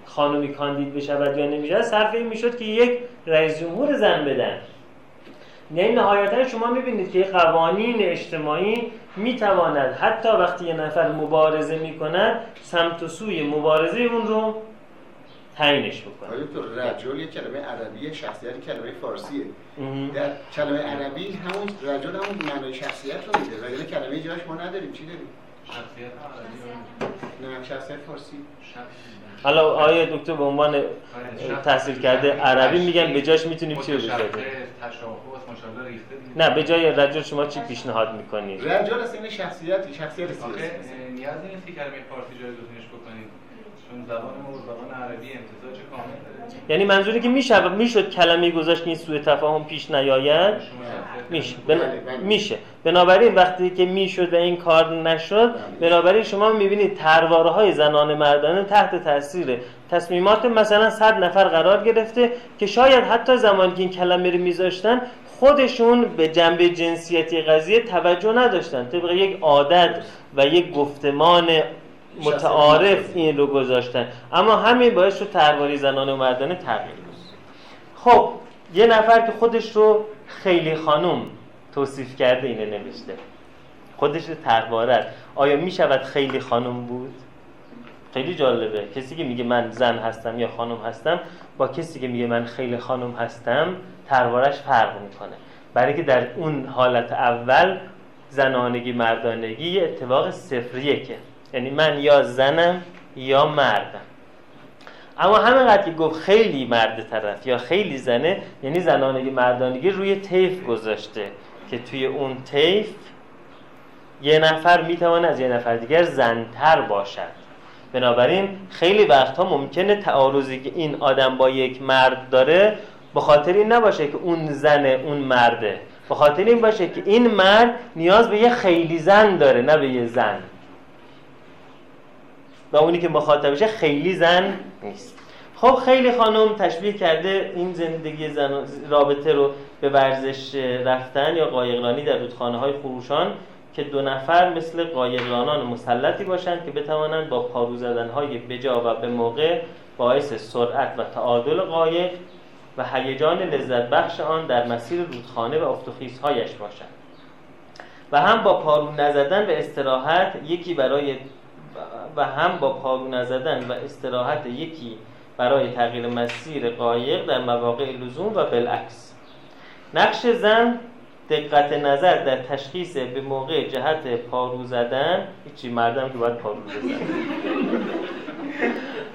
خانمی کاندید بشود یا نمی‌شود صرف این می‌شد که یک رئیس جمهور زن بدن. یعنی نهایتا شما می‌بینید که قوانین اجتماعی می‌تواند حتی وقتی یه نفر مبارزه می‌کند سمت و سوی مبارزه اون رو تعیینش بکنه.
آیا تو رجل یه کلمه عربی شخصیت کلمه فارسیه؟ در کلمه عربی همون رجل همون معنای شخصیت رو میده. ولی کلمه جاش ما نداریم. چی داریم؟ شخصیت عربی. نه شخصیت فارسی.
حالا آیا دکتر به عنوان آره، تحصیل کرده عربی میگن به جاش می‌تونیم چی رو بذاریم نه به جای رجل شما چی پیشنهاد می‌کنید؟
رجل اصلا شخصیت شخصیت سیاسی.
نیازی نیست که کلمه فارسی جایگزینش بکنید. چون زبان ما زبان عربی امتزاج کامل داره؟
یعنی منظوری که میشه می‌شد کلمه گذاشت که این سوء تفاهم پیش نیاید؟ میشه. بنا... میشه. بنابراین وقتی که می‌شد و این کار نشد بنابراین شما می‌بینید ترواره های زنان مردانه تحت تاثیر تصمیمات مثلا صد نفر قرار گرفته که شاید حتی زمانی که این کلمه رو میذاشتن خودشون به جنبه جنسیتی قضیه توجه نداشتن. طبق یک عادت و یک گفتمان متعارف این رو گذاشتن. اما همین باعث رو ترواری زنان و مردانه تغییر خب یه نفر که خودش رو خیلی خانوم توصیف کرده اینه نوشته. خودش رو ترواره آیا می شود خیلی خانوم بود؟ خیلی جالبه. کسی که میگه من زن هستم یا خانم هستم با کسی که میگه من خیلی خانم هستم تروارش فرق می‌کنه. برای که در اون حالت اول زنانگی مردانگی یه اتفاق صفریه که یعنی من یا زنم یا مردم. اما همینقدر که گفت خیلی مرد طرف یا خیلی زنه یعنی زنانگی مردانگی روی تیف گذاشته که توی اون تیف یه نفر می‌تونه از یه نفر دیگر زنتر باشد. بنابراین خیلی وقتها ممکنه تعارضی که این آدم با یک مرد داره به خاطر این نباشه که اون زن اون مرده. به خاطر این باشه که این مرد نیاز به یه خیلی زن داره نه به یه زن. و اونی که مخاطبشه خیلی زن نیست. خب خیلی خانم تشبیه کرده این زندگی زن رابطه رو به ورزش رفتن یا قایقرانی در رودخانه های خروشان که دو نفر مثل قایقرانان مسلطی باشند که بتوانند با پارو زدن های بجا و به موقع باعث سرعت و تعادل قایق و هیجان لذت بخش آن در مسیر رودخانه و افتخیزهایش باشند. و هم با پارو نزدن به استراحت یکی برای و هم با پارو نزدن و استراحت یکی برای تغییر مسیر قایق در مواقع لزوم و بالعکس. نقش زن دقت نظر در تشخیص به موقع جهت پارو زدن هیچی مردم که باید پارو بزن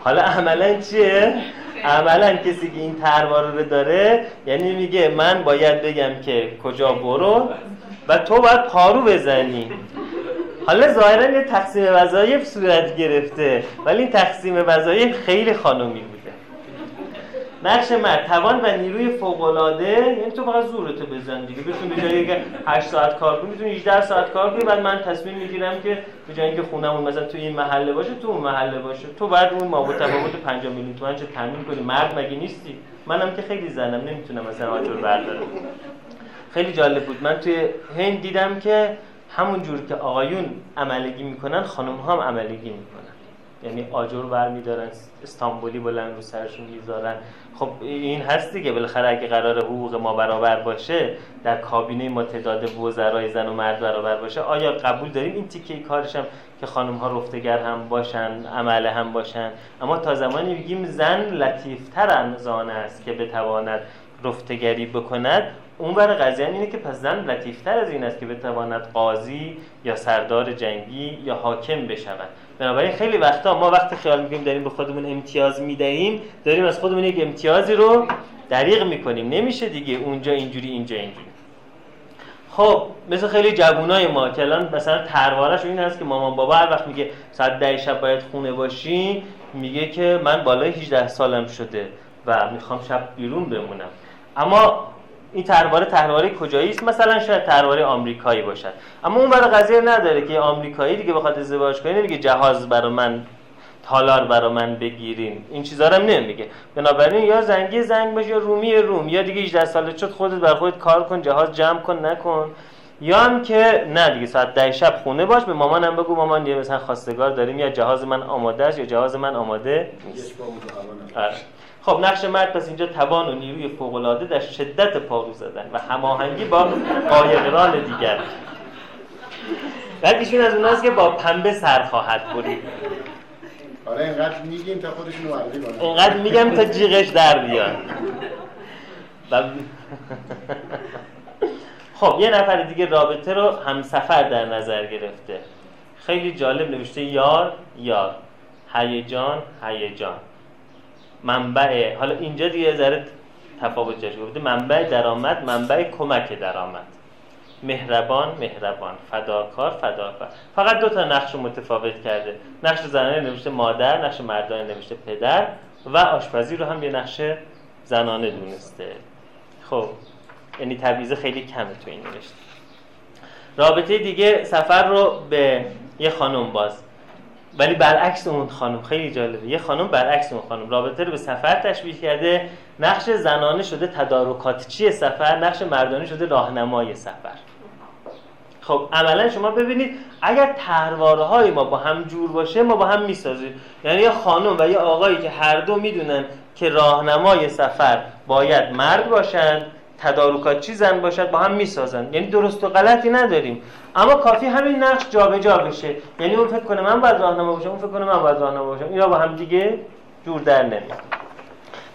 حالا عملا چیه؟ عملا کسی که این تروار رو داره یعنی میگه من باید بگم که کجا برو و تو باید پارو بزنی. حالا ظاهرا یه تقسیم وظایف صورت گرفته ولی این تقسیم وظایف خیلی خانومی بود نقش مرد توان و نیروی فوق العاده یعنی تو فقط زورتو بزن دیگه. بتون به جایی که 8 ساعت کار کنی می‌تونی 18 ساعت کار کنی بعد من تصمیم می‌گیرم که به جایی اینکه خونمون مثلا تو این محله باشه تو اون محله باشه. تو بعد اون ما تفاوت 5 میلیون تومن چه تامین کنی؟ مرد مگه نیستی؟ منم که خیلی زنم نمی‌تونم مثلا آجر بردارم. خیلی جالب بود. من توی هند دیدم که همون جور که آقایون عملگی می‌کنن خانم هم عملگی می‌کنن. یعنی آجر برمیدارن استانبولی بلند رو سرشون می‌ذارن. خب این هست دیگه. بالاخره اگه قرار حقوق ما برابر باشه در کابینه ما تعداد وزرای زن و مرد برابر باشه آیا قبول داریم؟ این تیکه کارش هم که خانم ها رفتگر هم باشن عمله هم باشن. اما تا زمانی بگیم زن لطیفتر انزان است که بتواند رفتگری بکند. اون برای قضیه اینه که پس زن لطیفتر از این است که بتواند قاضی یا سردار جنگی یا حاکم بشود. بنابراین خیلی وقتا ما وقتی خیال می‌کنیم داریم به خودمون امتیاز می‌دهیم داریم از خودمون یک امتیازی رو دریغ می‌کنیم. نمیشه دیگه اونجا اینجوری اینجا اینجوری. خب مثل خیلی جوونای ما که الان مثلا تروارش این هست که مامان بابا هر وقت میگه ساعت ده شب باید خونه باشی میگه که من بالای 18 سالم شده و می‌خوام شب بیرون بمونم. اما این ترواره ترواره کجایی است؟ مثلا شاید ترواره آمریکایی باشد. اما اون برای قضیه نداره که آمریکایی دیگه بخواد ازدواج کنه نمیگه جهاز برای من تالار برای من بگیرین. این چیزا رو نمیگه. بنابراین یا زنگی زنگ باش یا رومی روم یا دیگه 18 ساله شد خودت بر خودت کار کن جهاز جمع کن نکن. یا هم که نه دیگه ساعت ده شب خونه باش به مامانم بگو مامان یه مثلا خواستگار داریم یا جهاز من آماده است یا جهاز من آماده نیست. خب نقش مرد پس اینجا توان و نیروی فوق‌العاده در شدت پارو زدن و هماهنگی با قایقران دیگر. بعد ایشون از اوناست که با پنبه سر خواهد برید.
آره اینقدر میگیم تا خودشون معرفی کنن.
اینقدر میگم تا جیغش در بیاد. خب یه نفر دیگه رابطه رو همسفر در نظر گرفته. خیلی جالب نوشته یار یار. هیجان هیجان. منبع حالا اینجا دیگه ذره تفاوت جاش گفته منبع درآمد منبع کمک درآمد. مهربان مهربان. فداکار فداکار. فقط دو تا نقش متفاوت کرده. نقش زنانه نوشته مادر نقش مردانه نوشته پدر و آشپزی رو هم یه نقش زنانه دونسته. خب یعنی تبعیض خیلی کمه تو این نوشته. رابطه دیگه سفر رو به یه خانم باز. ولی برعکس اون خانم خیلی جالبه. یه خانم برعکس اون خانم. رابطه رو به سفر تشبیه کرده. نقش زنانه شده تدارکاتچی سفر؟ نقش مردانه شده راهنمای سفر. خب عملا شما ببینید اگر ترواره های ما با هم جور باشه ما با هم می‌سازیم. یعنی یه خانم و یه آقایی که هر دو می‌دونن که راهنمای سفر باید مرد باشند تدارکات چی زن باشد با هم می‌سازن. یعنی درست و غلطی نداریم. اما کافی همین نقش جابجا بشه. یعنی اون فکر کنه من باید راهنما باشم اون فکر کنه من باید راهنما باشم. اینا با هم دیگه جور در نمیاد.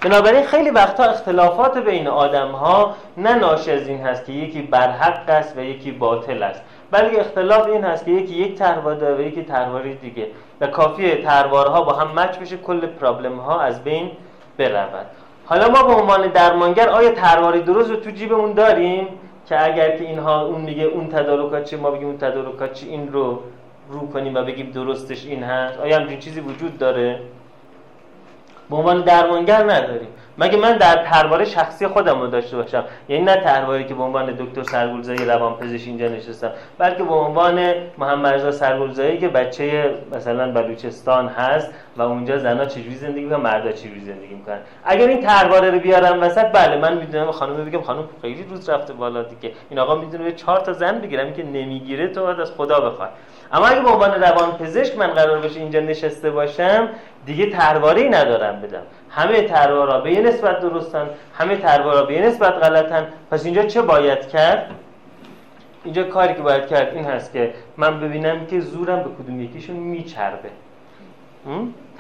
بنابراین خیلی وقتها اختلافات بین آدم ها نه ناشی از این هست که یکی برحق است و یکی باطل است. بلکه اختلاف این هست که یکی یک تروار داره و یکی ترواری دیگه. و کافیه تروارها با هم مچ بشه کل پرابلم ها از بین برود. حالا ما به عنوان درمانگر آیا ترواری درست رو تو جیبمون داریم؟ که اگر که اینها اون میگه اون تدارکات چی ما بگیم اون تدارکات چی این رو رو کنیم و بگیم درستش این هست آیا همچین چیزی وجود داره؟ به عنوان درمانگر نداریم. مگه من در ترواره شخصی خودم رو داشته باشم؟ یعنی نه ترواری که به عنوان دکتر سرگلزایی روانپزشک اینجا نشستم بلکه به عنوان محمد رضا سرگلزایی که بچه مثلا بلوچستان هست و اونجا زنها چجوری زندگی و مردا چجوری زندگی می‌کنن. اگر این ترواره رو بیارم وسط بله من می‌دونم خانم بگم خانم خیلی روز رفته بالا دیگه. این آقا می‌دونه چهار تا زن بگیرم که نمی‌گیره تو باید از خدا بخواد. اما اگه به عنوان روانپزشک من قرار بشه اینجا نشسته باشم دیگه ترواری ندارم بدم. همه تروارا به یه نسبت درستن همه تروارا به یه نسبت غلطن. پس اینجا چه باید کرد؟ اینجا کاری که باید کرد این هست که من ببینم که زورم به کدوم یکیشون میچربه.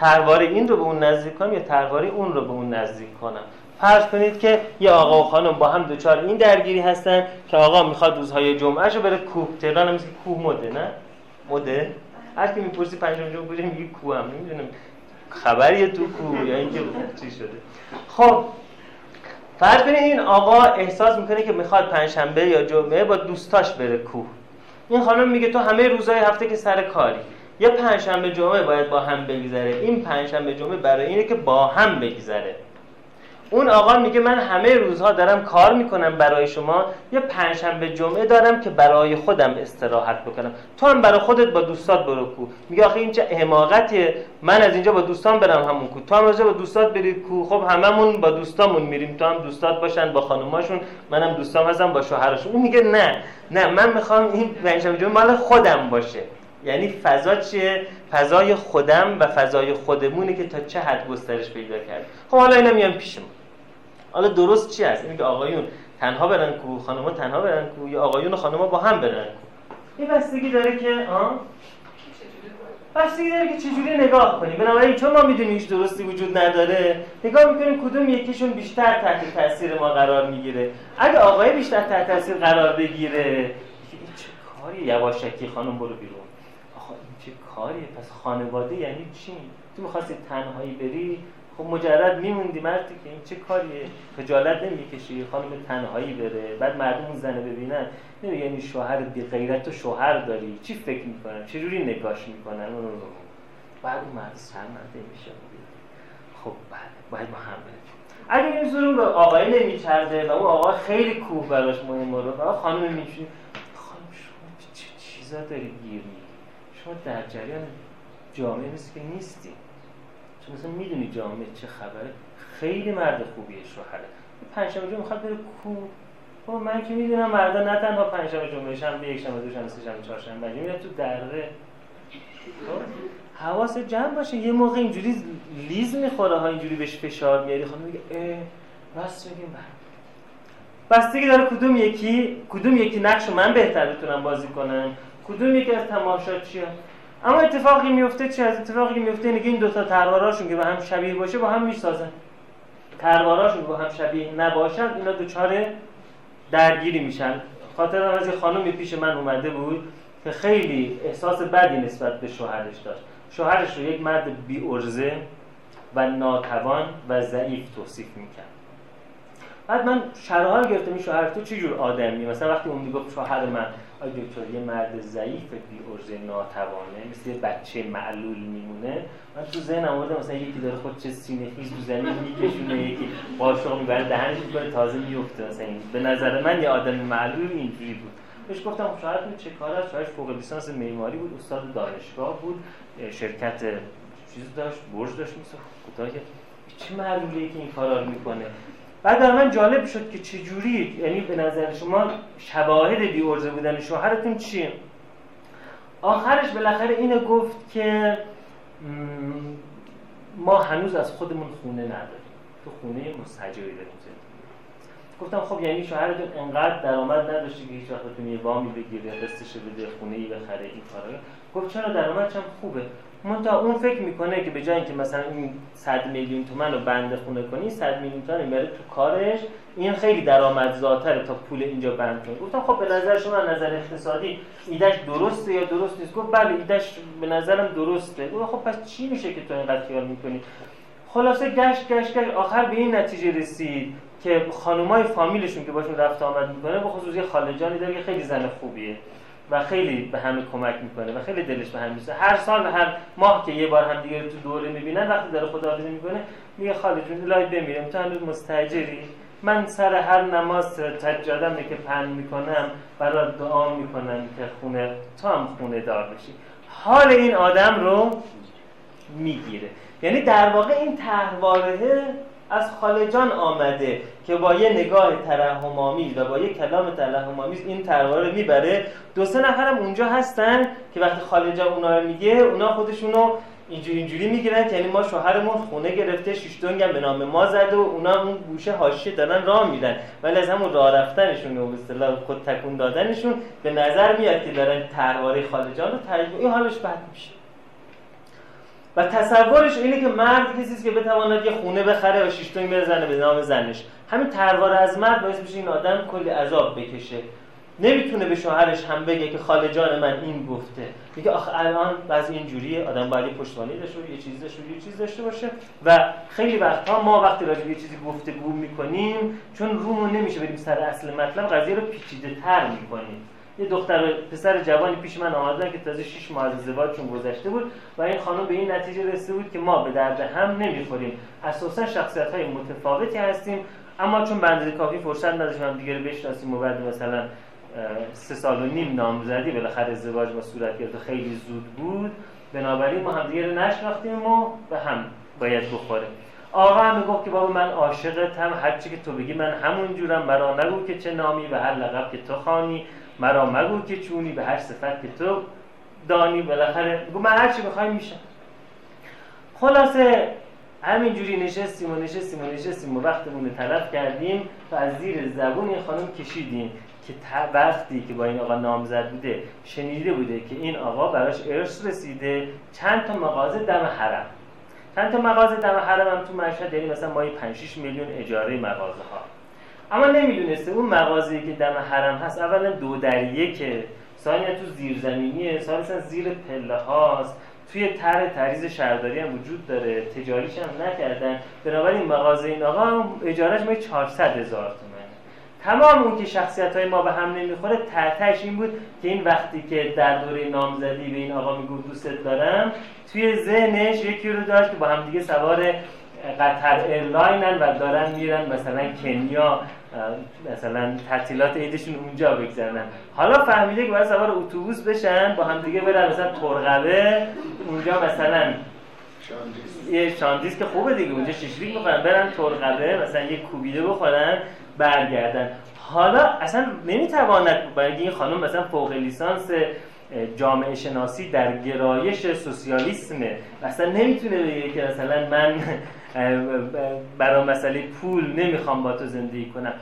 ترواره این رو به اون نزدیک کنم یا ترواره اون رو به اون نزدیک کنم؟ فرض کنید که یه آقا و خانم با هم دوچار این درگیری هستن که آقا می‌خواد روزهای جمعه رو بره کوه تهران هم کوه مده نه؟ مده؟ هر کی می‌پرسی پنجم کجا میگه کوه هم. نمی‌دونم. خبری تو کوه یا اینکه چی شده. خب فرض کنید این آقا احساس می‌کنه که می‌خواد پنجشنبه یا جمعه با دوستاش بره کوه این خانم میگه تو همه روزهای هفته که سر کاری. یه پنجشنبه جمعه باید با هم بگذره. این پنجشنبه جمعه برای اینه که با هم بگذره. اون آقا میگه من همه روزها دارم کار می‌کنم برای شما یه پنجشنبه جمعه دارم که برای خودم استراحت بکنم. تو هم برای خودت با دوستات برو کو. میگه آخه این چه حماقتیه؟ من از اینجا با دوستان برم همون کو. تو هم با دوستات برید کو. خب هممون با دوستامون میریم. تو هم دوستات باشن با خانوماشون. منم دوستام هستم با شوهرشون. اون میگه نه نه من می‌خوام این پنجشنبه جمعه مال خودم باشه. یعنی فضا چیه؟ فضای خودم و فضای خودمونه که تا چه حد گسترش پیدا کرد. خب حالا اینا میان پیش حالا درست چی هست؟ اینکه آقایون تنها برن کو خانم‌ها تنها برن کو یا آقایون و خانم‌ها با هم برن کو؟ این بستگی داره که آه؟ بستگی داره که چجوری نگاه کنی؟ بنابراین چون ما می‌دونیم هیچ درستی وجود نداره نگاه می‌کنیم کدوم یکیشون بیشتر تحت تاثیر ما قرار می‌گیره. اگه آقای بیشتر تحت تاثیر قرار بگیره این چه کاری؟ یواشکی خانم برو بیرون. آخه این چه کاریه؟ پس خانواده یعنی چی؟ تو می‌خواستی تنهایی بری خب مجرد میموندی مردی که این چه کاریه؟ خجالت نمی‌کشی خانم تنهایی بره بعد مردم اون زنه ببینن. نمیگه این شوهر بی غیرت و شوهر داری. چی فکر می‌کنن؟ چه جوری نگاش می‌کنن؟ اون رو بعد اون مرد سرمنده میشه. خب بله باید با هم اگه این ظلم به آقای نمیچرده و اون آقا خیلی کوه براش مهمه رو و خانم میشونی خانم شما چه چیزا داری گیر شما در جریان جامعه نیست که نیستی. مثلا می‌دونی جامعه چه خبره؟ خیلی مرد خوبیه شوهره پنجشنبه جمعه می‌خواد بره کو؟ خب من که می‌دونم مردا نه تنها پنجشنبه جمعه شنبه یک شنبه دو شنبه سه شنبه چهار شنبه میره تو دره. خب؟ حواس جمع باشه. یه موقع اینجوری لیز می‌خوره ها اینجوری بهش فشار میاری خانم میگه اه راست میگیم. بستگی داره کدوم یکی کدوم یکی نقش من بهتر بتونم بازی کنم. کدوم یکی از چیه اما اتفاقی میفته چی؟ از اتفاقی میفته اینه که این دوتا ترواراشون که به هم شبیه باشه با هم می‌سازن. ترواراشون با هم شبیه نباشن اینا دوچار درگیری میشن. خاطر از یه خانمی پیش من اومده بود که خیلی احساس بدی نسبت به شوهرش داشت. شوهرش رو یک مرد بی ارزه و ناتوان و ضعیف توصیف می‌کرد. بعد من شرحال گرفتم این شوهر تو چه جور آدمی مثلا وقتی اون می‌گفت شوهر من آی دکتر یه مرد ضعیف بی ارزه ناتوانه مثل یه بچه معلول میمونه. من تو ذهن آوردم مثلا یکی داره خود چه سینه خیز تو زمین میکشونه یکی قاشق می‌بره دهنش می‌کنه تازه میفته مثلا این به نظر من یه آدم معلول اینجوری بود. بهش گفتم خب شاید چه کار است؟ شاید فوق لیسانس معماری بود. استاد دانشگاه بود. شرکت چیز داشت برج داشت. مثلا که چه معلولیه که این کارا رو می‌کنه؟ بعد در من جالب شد که چجوری یعنی به نظر شما شواهد بی ارزه بودن شوهرتون چیه؟ آخرش بالاخره اینو گفت که ما هنوز از خودمون خونه نداریم. تو خونه مستجری داریم گفتم خب یعنی شوهرتون انقدر درآمد نداشته که هیچ وقت یه وامی بگیره قسطش بده خونه ای بخره این کارا. گفت چرا درآمدش هم خوبه؟ تا اون فکر می‌کنه که به جای اینکه مثلا این 100 میلیون تومن رو بنده خونه کنی 100 میلیون تومن بره تو کارش. این خیلی درآمدزاتره تا پول اینجا بند کنه گفتم خب به نظر شما نظر اقتصادی ایدش درسته یا درست نیست؟ گفت بله ایدش به نظرم درسته. گفت خب پس چی میشه که تو اینقدر خیال می‌کنی؟ خلاصه گشت گشت گشت. آخر به این نتیجه رسید که خانومای فامیلشون که باشون رفت آمد می‌کنه به خصوص یه خاله جانی داره خیلی زن خوبیه. و خیلی به همه کمک می‌کنه و خیلی دلش به هم میسه هر سال هر ماه که یه بار هم دیگه تو دوره می‌بینن وقتی داره خداحافظی می‌کنه میگه خالی جون الهی بمیرم تو هنوز مستجری؟ من سر هر نماز تجادم که پن می‌کنم برای دعا می‌کنم که خونه تو هم خونه دار بشی. حال این آدم رو می‌گیره. یعنی در واقع این تهواره از خالجان آمده که با یه نگاه ترحم آمیز و با یه کلام ترحم آمیز این تروار رو می‌بره. دو سه نفرم اونجا هستن که وقتی خالجان اونا رو میگه اونا خودشونو اینجوری اینجوری می‌گیرن که یعنی ما شوهرمون خونه گرفته شش دنگم به نام ما زده و اونا اون گوشه حاشیه دارن راه میدن ولی از همون راه رفتنشون و به اصطلاح خود تکون دادنشون به نظر میاد که دارن ترواره خالجان رو ترجمه این حالش بد میشه. و تصورش اینه که مرد کسی که بتواند یه خونه بخره و شیشتونگ بزنه به نام زنش. همین تروار از مرد باعث میشه این آدم کلی عذاب بکشه. نمی‌تونه به شوهرش هم بگه که خاله جان من این گفته. میگه آخه الان بعضی اینجوریه آدم باید پشتوانه داشته یه چیزی داشته یه چیز داشته باشه. و خیلی وقتها ما وقتی راجع به یه چیزی گفتگو می‌کنیم چون رومون نمیشه بریم سر اصل مطلب قضیه رو پیچیده تر می‌کنیم. یه دختر پسر جوانی پیش من آمدن که تازه 6 ماه از ازدواجشون گذشته بود و این خانم به این نتیجه رسیده بود که ما به درد هم نمی‌خوریم. اساسا شخصیت های متفاوتی هستیم اما چون بنده کافی فرصت نداشتیم هم دیگه رو بشناسیم و بعد مثلا سه سال و نیم نامزدی بالاخره ازدواج با صورت گرفت خیلی زود بود. بنابراین ما هم دیگه رو نشناختیم و به هم باید بخوریم آقا هم گفت که بابا من عاشقتم هر چی که تو بگی من همون جورم مرا نگو که چه نامی و هر لقب که تو خانی مرا مگو که چونی به هر صفت که تو دانی بالاخره. بگو من هر چی بخوای میشم. خلاصه همینجوری نشستیم و نشستیم و نشستیم و وقتمون تلف کردیم و از زیر زبون این خانم کشیدیم که وقتی که با این آقا نامزد بوده شنیده بوده که این آقا براش ارث رسیده چند تا مغازه دم حرم. چند تا مغازه دم حرم هم تو مشهد یعنی مثلا مایی 5 6 میلیون اجاره مغازه ها اما نمی‌دونسته اون مغازه‌ای که دم حرم هست اولا دو در که ثانیا تو زیرزمینیه ثالثا زیر پله هاست. توی طرح تریز شهرداری هم وجود داره. تجاریش هم نکردن. بنابراین مغازه این آقا اجارش ما 400 هزار تومن تمام اون که شخصیت های ما به هم نمی‌خوره تحتش این بود که این وقتی که در دوره نامزدی به این آقا می‌گفت دوستت دارم توی ذهنش یکی رو داشت که با هم دیگه سوار قطر airline ن و دارن میرن مثلا کنیا. مثلا تعطیلات عیدشون اونجا بگذرونن. حالا فهمیده که باید سوار اتوبوس بشن با هم دیگه برن مثلا طرقبه اونجا مثلا یه شاندیز که خوبه دیگه اونجا شیشلیک بخورن برن طرقبه مثلا یه کوبیده بخورن برگردن. حالا اصلا نمی‌تواند برای این خانم مثلا فوق لیسانس جامعه شناسی در گرایش سوسیالیسمه اصلا نمی‌تونه بگه که مثلا من برای مسئله پول نمی‌خوام با تو زندگی کنم.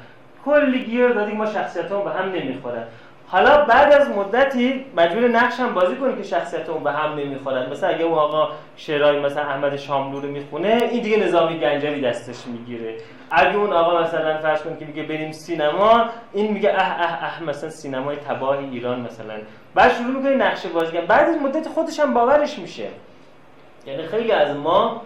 کلی گیر دادیم ما شخصیت به هم نمی‌خورن حالا بعد از مدتی مجبور نقش هم بازی کنه که شخصیت اون به هم نمی‌خورن مثلا اگه اون آقا شعرهای مثلا احمد شاملو رو می‌خونه این دیگه نظامی گنجوی دستش می‌گیره. اگه اون آقا مثلا فرض کن که میگه بریم سینما این میگه اه اه اه مثلا سینمای تباه ایران مثلا. بعد شروع می‌کنه نقشه بازی بعد از مدت خودش هم باورش میشه. یعنی خیلی از ما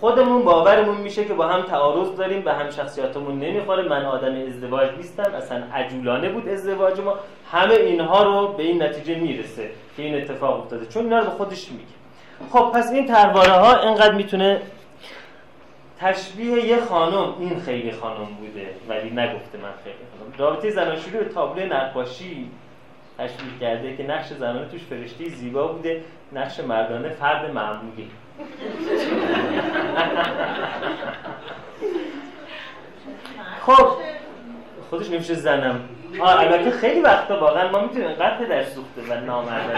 خودمون باورمون میشه که با هم تعارض داریم به هم شخصیاتمون نمی‌خوره. من آدم ازدواج نیستم اصلا عجولانه بود ازدواج ما. همه اینها رو به این نتیجه می‌رسه که این اتفاق افتاده. چون اینا رو به خودش میگه. خب پس این ترواره ها اینقدر می‌تونه تشبیه یه خانم این خیلی خانم بوده ولی نگفته من خیلی خانم. رابطه زناشویی به تابلو نقاشی تشبیه کرده که نقش زنانه توش فرشته زیبا بوده نقش مردانه فرد معمولی. خب خودش نمیشه زنم. آه البته خیلی وقتا واقعا ما می‌تونیم انقدر در سوخته و نامرده.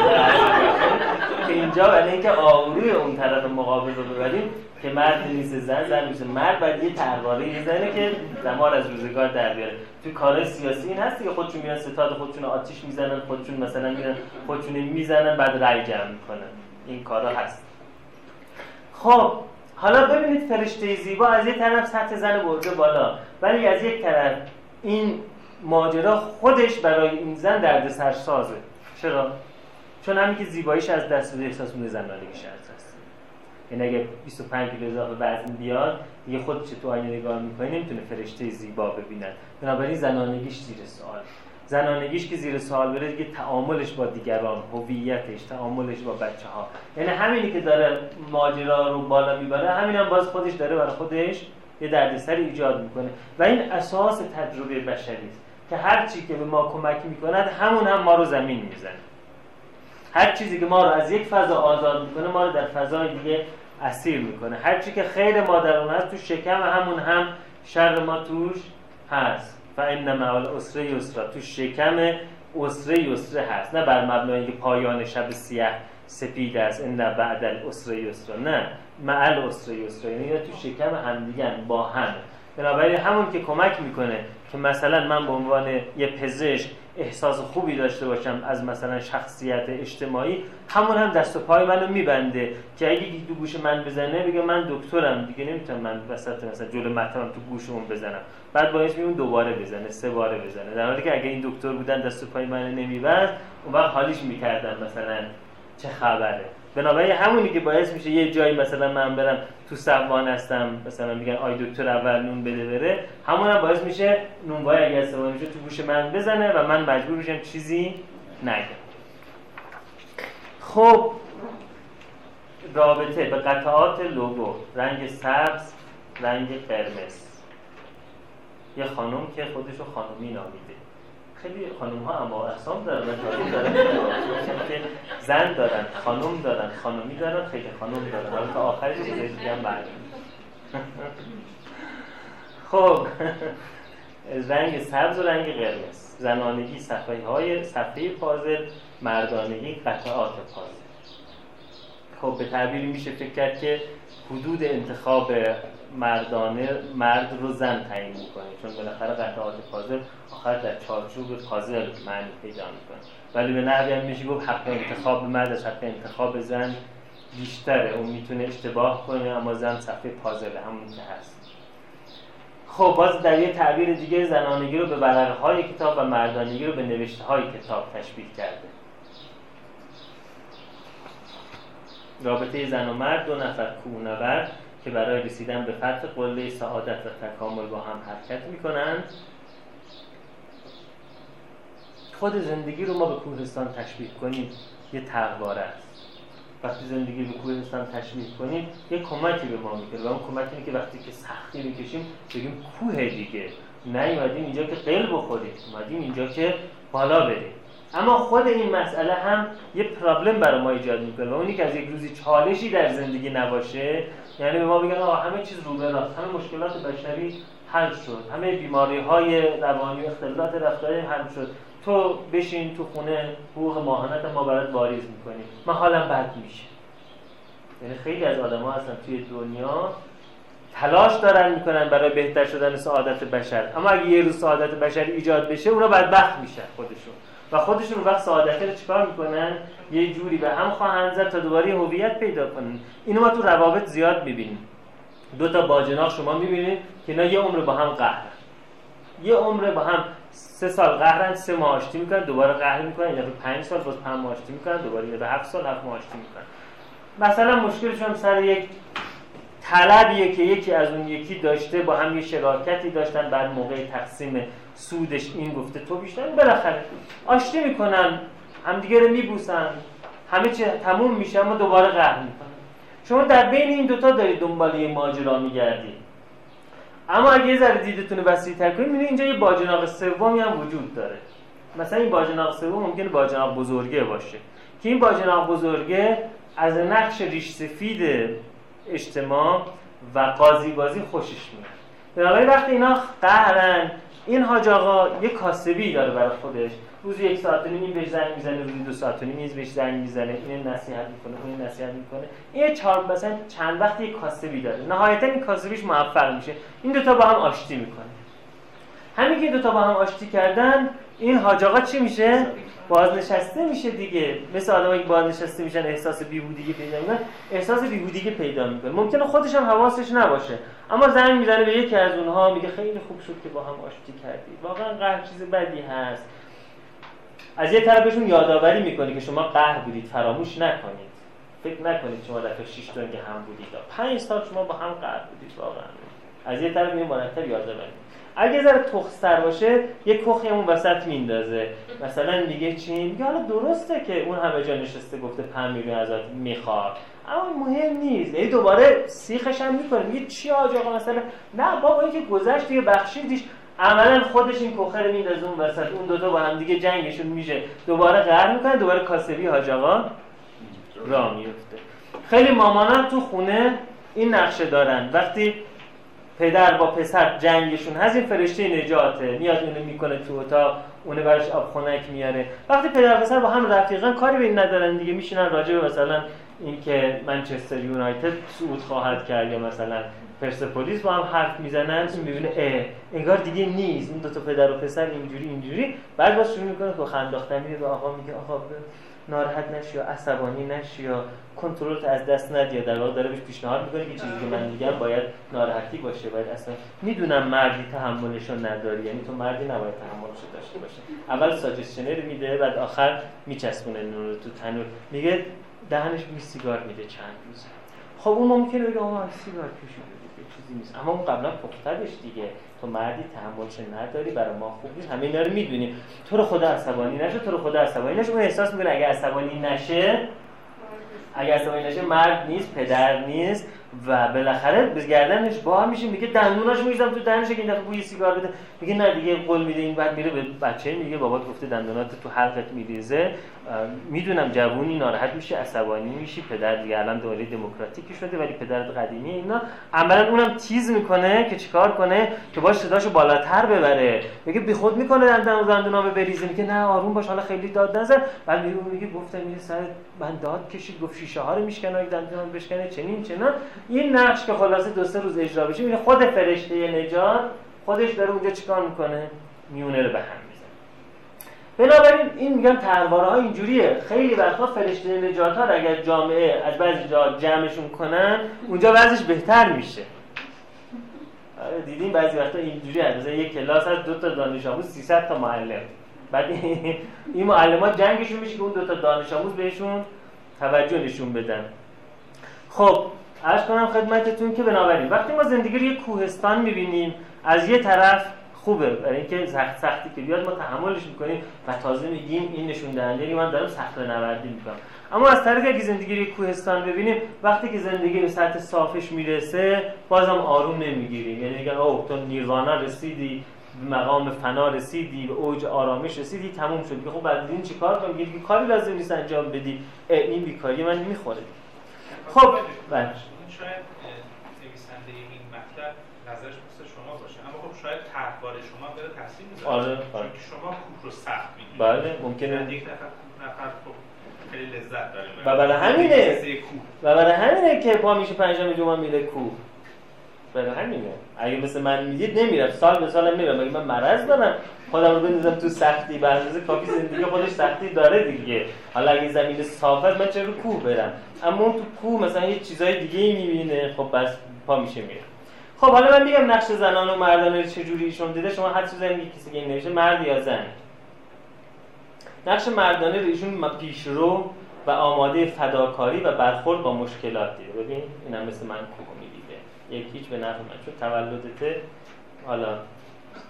که اینجا برای اینکه آوروی اون طرف مقابل رو ببریم که مرد نیست زن زن میشه مرد باید یه ترواره یه که زمان از روزگار در بیاره. توی کارهای سیاسی این هست که خودشون میان ستاد خودشون آتیش می‌زنن خودشون مثلا میرن خودشون می‌زنن بعد رای جمع می‌کنن. این کارا هست. خب حالا ببینید فرشته زیبا از یک طرف سطح زن برده بالا ولی از یک طرف این ماجرا خودش برای این زن درد سازه. چرا؟ چون همین که زیباییش از دست بده احساس میده زنانگیش از دست یعنی اگه 25 کیلو اضافه وزن بیاد دیگه خودش تو آینه نگاه می‌کنه نمی‌تونه فرشته زیبا ببیند. بنابراین زنانگیش زیر سوال. زنانگیش که زیر سوال بره دیگه تعاملش با دیگران هویتش تعاملش با بچه ها یعنی همینی که داره ماجرا رو بالا می‌بره همین هم باز خودش داره برای خودش یه دردسر ایجاد می‌کنه. و این اساس تجربه بشری است که هر چی که به ما کمک می‌کند همون هم ما رو زمین می‌زنه. هر چیزی که ما رو از یک فضا آزاد می‌کنه ما رو در فضای دیگه اسیر می‌کنه. هر چی که خیر ما در اون هست تو شکم همون هم شر ما توش هست. فان مع العسر یسرا تو شکم اسره یسره هست. نه بر مبنای اینکه پایان شب سیاه سپید است ان بعد العسر یسرا نه مع العسر یسرا یعنی تو شکم همدیگن با هم. بنابراین همون که کمک می‌کنه که مثلا من به عنوان یه پزشک احساس خوبی داشته باشم از مثلا شخصیت اجتماعی همون هم دست و پای منو میبنده که اگه دو گوش من بزنه بگه من دکترم دیگه نمی‌تونم من وسط مثلا جلو مطبم تو گوشمون بزنم. بعد باعث میون دوباره بزنه سه باره بزنه. در حالی که اگه این دکتر بودن دست و پای من نمیبند اون وقت حالیش می‌کردم مثلا چه خبره. بنابراین همونی که باعث میشه یه جایی مثلا من برم تو سوان هستم مثلا میگن آی دکتر اول نون بده بره همون هم باعث میشه نونوای اگه استفاده میشه تو گوش من بزنه و من مجبور میشم چیزی نگم. خب رابطه به قطعات لوگو رنگ سبز رنگ قرمز. یه خانم که خودشو خانومی نامیده. خیلی خانم ها اما احسام دارن و دارن. که زن دارن خانم دارن خانمی دارن خیلی خانم دارن. حالا تا آخرش دیگه هم خب. رنگ سبز و رنگ قرمز. زنانگی صفحه های صفحه پازل مردانگی قطعات پازل خب به تعبیری میشه فکر کرد که حدود انتخاب مردانه مرد رو زن تعیین می‌کنه. چون بالاخره قطعات پازل آخر در چارچوب پازل معنی پیدا می‌کنه. ولی به نحوی هم میشه گفت حق انتخاب مرد از حق انتخاب زن بیشتره. اون می‌تونه اشتباه کنه اما زن صفحه پازل همون که هست. خب باز در یه تعبیر دیگه زنانگی رو به برقه های کتاب و مردانگی رو به نوشته های کتاب تشبیه کرده. رابطه زن و مرد دو نفر کوهنورد که برای رسیدن به فتح قله سعادت و تکامل با هم حرکت می‌کنند. خود زندگی رو ما به کوهستان تشبیه کنیم یه تغباره است. وقتی زندگی به کوهستان تشبیه کنیم یه کمکی به ما می‌کنه و اون کمک اینه که وقتی که سختی می‌کشیم بگیم کوه دیگه. نه ایمدیم اینجا که قل بخوریم اومدیم اینجا که بالا بریم. اما خود این مسئله هم یه پرابلم برای ما ایجاد می‌کنه و اونی که از یک روزی چالشی در زندگی نباشه یعنی به ما بگن آقا همه چیز رو راست همه مشکلات بشری حل شد همه بیماری های روانی اختلالات رفتاری حل شد. تو بشین تو خونه حقوق ماهانت ما برات واریز می‌کنیم. من حالم بد میشه. یعنی خیلی از آدم ها هستن توی دنیا تلاش دارن می‌کنن برای بهتر شدن سعادت بشر. اما اگه یه روز سعادت بشر ایجاد بشه اونا بدبخت میشن خودشون. و خودشون وقت سعادت رو چیکار می‌کنن؟ یه جوری به هم خواهند زد تا دوباره هویت پیدا کنن اینو ما تو روابط زیاد می‌بینیم. دو تا باجناق شما می‌بینید که اینا یه عمر با هم قهر یه عمر با هم سه سال قهرن سه ماه آشتی می‌کنن دوباره قهر می‌کنن یا پنج سال باز پنج ماه آشتی می‌کنن دوباره یا هفت سال هفت ماه آشتی می‌کنن. مثلا مشکلشون سر یک طلبیه که یکی از اون یکی داشته با هم یه شراکتی داشتن بعد موقع تقسیم سودش این گفته تو بیشتر بالاخره آشتی می‌کنن. همدیگه رو میبوسن. همه چی تموم میشه اما دوباره قهر می‌کنن. شما در بین این دوتا دارید دنبال یه ماجرا میگردید. اما اگه یه ذره دیدتون رو وسیع‌تر کنید می‌بینید اینجا یه باجناق سومی هم وجود داره. مثلا این باجناق سوم ممکنه باجناق بزرگه باشه. که این باجناق بزرگه از نقش ریش سفید اجتماع و قاضی بازی خوشش میاد. بنابراین وقتی اینا قهرن این حاج آقا یه کاسبی داره برای خودش. روز یک ساعت نیم بهش زنگ می‌زنه روزی دو ساعت نیم بهش زنگ می‌زنه این نصیحت می‌کنه اون نصیحت می‌کنه. این چهار مثلا چند وقت یک کاسبی داره. نهایتا این کاسبیش موفق میشه. این دوتا با هم آشتی می‌کنه. همین که دوتا با هم آشتی کردن این حاج آقا چی میشه؟ بازنشسته میشه دیگه. مثل آدمایی که بازنشسته میشن احساس بیهودگی پیدا می‌کنن احساس بیهودگی پیدا می‌کنه ممکنه خودش هم حواسش نباشه. اما زنگ می‌زنه به یکی از اونها میگه خیلی خوب شد که با هم آشتی کردید. واقعا قهر چیز بدی هست. از یه طرفشون یادآوری می‌کنه که شما قهر بودید فراموش نکنید. فکر نکنید شما دفعه 6 تا هم بودید. پنج سال شما با هم قهر بودید واقعا. از یه طرف می مرتب یادآوری. اگه ذره تخستر باشه یه کخی اون وسط میندازه. مثلا میگه چی؟ میگه حالا درسته که اون همه جا نشسته گفته 5 میلیون ازت می‌خواد. اما مهم نیست. ای دوباره سیخش هم می‌کنه. میگه چی آج آقا مثلا؟ نه بابا اینکه گذشت دیگه بخشیدیش عملا خودش این رو میندازه اون وسط. اون دوتا با هم دیگه جنگشون میشه. دوباره قهر می‌کنه دوباره کاسبی حاج آقا را میفته خیلی مامانا تو خونه این نقشه دارن. وقتی پدر با پسر جنگشون هست این فرشته نجاته. میاد اونو می‌کنه تو اتاق اونه براش آب خنک میاره. وقتی پدر پسر با هم رفیقان کاری به این ندارن دیگه. میشینن راجع به مثلا اینکه منچستر یونایتد صعود خواهد کرد یا مثلا پرسپولیس با هم حرف می‌زنن این می‌بینه اه انگار دیگه نیست. این دو تا پدر و پسر اینجوری اینجوری. بعد باز شروع می‌کنه تو خنداختن میره به آقا میگه آقا ناراحت نشی یا عصبانی نشی یا کنترل از دست ندی در واقع داره بهش پیشنهاد می‌کنه که چیزی که من میگم باید ناراحتی باشه باید اصلا می‌دونم مردی تحملشو نداری. یعنی تو مردی نباید تحملشو داشته باشه اول ساجستشنر میده بعد آخر میچسبونه نور رو تو تنور میگه دهنش می سیگار میده چند روز. خب اون ممکنه بگه آقا سیگار کشیده چیزی نیست. اما اون قبلا پخترش دیگه. تو مردی تحملش نداری برای ما خوب نیست. همه اینا رو می‌دونیم. تو رو خدا عصبانی نشه تو رو خدا عصبانی نشه. اون احساس می‌کنه اگه عصبانی نشه اگه عصبانی نشه مرد نیست پدر نیست و بالاخره به گردنش بار میشه. میگه دندوناش میریزم تو دهنش که این دفعه بوی سیگار بده. میگه نه دیگه قول میده این بعد میره به بچه میگه بابات گفته دندونات تو حلقت میریزه. می‌دونم جوونی ناراحت میشه عصبانی میشی پدر دیگه الان دوره دموکراتیکی شده ولی پدر قدیمی اینا. عملا اونم تیز می‌کنه که چیکار کنه؟ که باش صداشو بالاتر ببره. میگه بی خود می‌کنه دندون دندونامو بریزه. میگه نه آروم باش حالا خیلی داد نزن. بعد میگه میگه گفتم میگه سر من داد کشید. گفت شیشه ها رو میشکنه دندونام بشکنه. چنین چنا این نقش که خلاصه دو سه روز اجرا بشه میگه خود فرشته نجات خودش داره اونجا چیکار می‌کنه؟ میونه رو به هم. بنابراین این میگم ترواره ها اینجوریه. خیلی وقتا فرشته نجات ها اگر جامعه از بعضی جا جمعشون کنن اونجا وضعش بهتر میشه. آره دیدیم بعضی وقتا اینجوری هست. یک کلاس از دو تا دانش آموز 300 تا معلم. بعد این معلمات جنگشون میشه که اون دو تا دانش آموز بهشون توجه نشون بدن. خب عرض کنم خدمتتون که بنابراین وقتی ما زندگی رو یه کوهستان می‌بینیم از یه طرف خوبه. برای اینکه سخت سختی که بیاد ما تحملش می‌کنیم و تازه میگیم این نشون دهنده من دارم سخت نوردی می‌کنم. اما از طریق اگه زندگی روی کوهستان ببینیم وقتی که زندگی به سطح صافش می‌رسه بازم آروم نمی‌گیریم. یعنی میگن اوه تو نیروانا رسیدی به مقام فنا رسیدی به اوج آرامش رسیدی تموم شد. خب بعد این چیکار کنم؟ میگه کاری لازم نیست انجام بدی. این بیکاری من می‌خوره خب بله.
شاید نویسنده این مطلب نظرش مثل شما باشه اما خب شاید طرحواره شما بره تاثیر می‌ذاره.
آره آره.
شما کوه رو سخت می‌گیرید.
بله ممکنه.
یک نفر نفر خب خیلی لذت داره.
و برای همینه. و برای همینه که پا میشه پنجم جمعه میره کوه برای همینه. اگه مثل من می‌دید نمیرم سال به سال میرم اگه من مرض دارم؟ خودم رو بندازم تو سختی به اندازه کافی زندگی خودش سختی داره دیگه. حالا اگه زمین صاف من چرا کوه برم؟ اما اون تو کوه مثلا یه چیزای دیگه می‌بینه. خب بس پا میشه میره خب حالا من میگم نقش زنان و مردانه چجوری ایشون دیده شما حد بزنید یه کسی که نوشته مرد یا زن. نقش مردانه رو ایشون پیشرو و آماده فداکاری و برخورد با مشکلات دیده. ببین اینم مثل من کوه می‌دیده. یک هیچ به نفع من چون تولدته حالا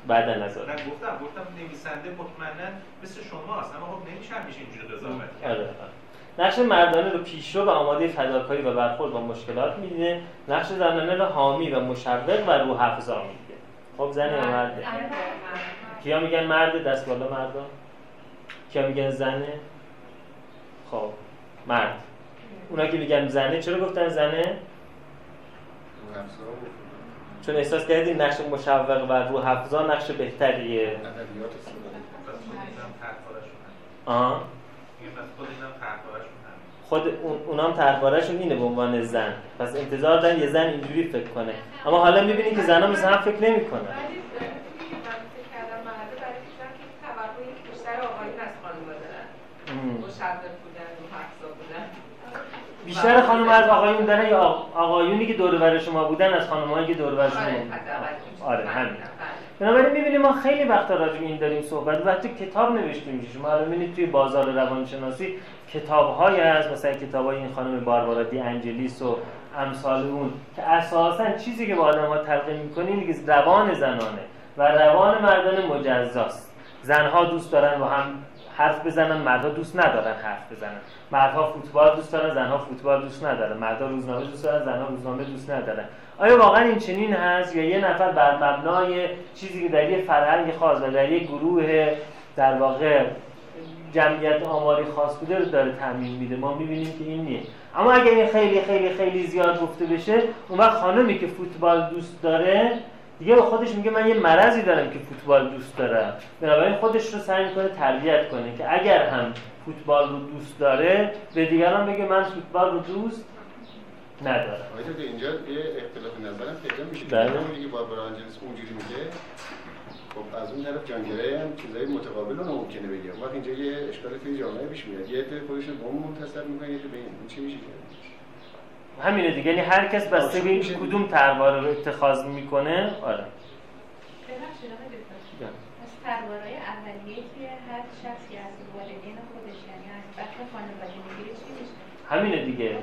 بعد نظر.
نه گفتم گفتم نویسنده مطمئنا مثل شماست. اما خب نمیشه همیشه اینجوری قضاوت کرد.
آره، آره. نقش مردانه رو پیشرو و آماده فداکاری و برخورد با مشکلات می‌دیده. نقش زنانه رو حامی و مشوق و روح افزا میده خب زن یا مرده؟ کیا میگن مرد دست بالا مردا کیا میگن زنه؟ خب مرد. اونا که میگن زنه چرا گفتن زنه؟ چون احساس کردید نقش مشوق و روح افزا نقش بهتریه. آه. خود اونام طرحوارهشون اینه به عنوان زن. پس انتظار دارن یه زن اینجوری فکر کنه. اما حالا می‌بینید که زنها مثل هم فکر نمی‌کنن. بیشتر خانم از آقایون دارن یا آقایونی که دور شما بودن از خانمایی که دور شما آره, آره همین. بنابراین می‌بینیم ما خیلی وقتا راجع این داریم صحبت و تو کتاب نوشته میشه شما الان می‌بینید توی بازار روانشناسی کتاب‌هایی هست مثلا کتابای این خانم باربارا دی انجلیس و امثال اون که اساسا چیزی که با آدم‌ها تلقین می‌کنه اینه که روان زنانه و روان مردان مجزاست. زنها دوست دارن با هم حرف بزنن مردها دوست ندارن حرف بزنن. مردها فوتبال دوست دارن زنها فوتبال دوست ندارن. مردها روزنامه دوست دارن زنها روزنامه دوست ندارن. آیا واقعا این چنین هست یا یه نفر بر مبنای چیزی که در یه فرهنگ خاص و در یه گروه در واقع جمعیت آماری خاص بوده رو داره تعمین میده؟ ما می‌بینیم که این نیست. اما اگر این خیلی خیلی خیلی زیاد گفته بشه اون وقت خانمی که فوتبال دوست داره دیگه به خودش میگه من یه مرضی دارم که فوتبال دوست دارم. بنابراین خودش رو سعی می‌کنه تربیت کنه که اگر هم فوتبال رو دوست داره به دیگران بگه من فوتبال رو دوست ندارم.
آقای اینجا یه اختلاف نظرم پیدا میشه.
بله.
میگه باربرا آنجلس اونجوری میگه. خب از اون طرف جانگره هم چیزای متقابل رو ممکنه بگه. وقتی اینجا یه اشکال توی جامعه پیش میاد. یه عده خودشون به اون منتصب می‌کنه یه به این. چی میشه
همینه دیگه. یعنی هر کس بسته به کدوم ترواره رو اتخاذ می‌کنه آره.
از تروارای اولیه که هر شخصی از والدین خودش یعنی از بخش خانواده می‌گیره چی میشه؟
همینه دیگه.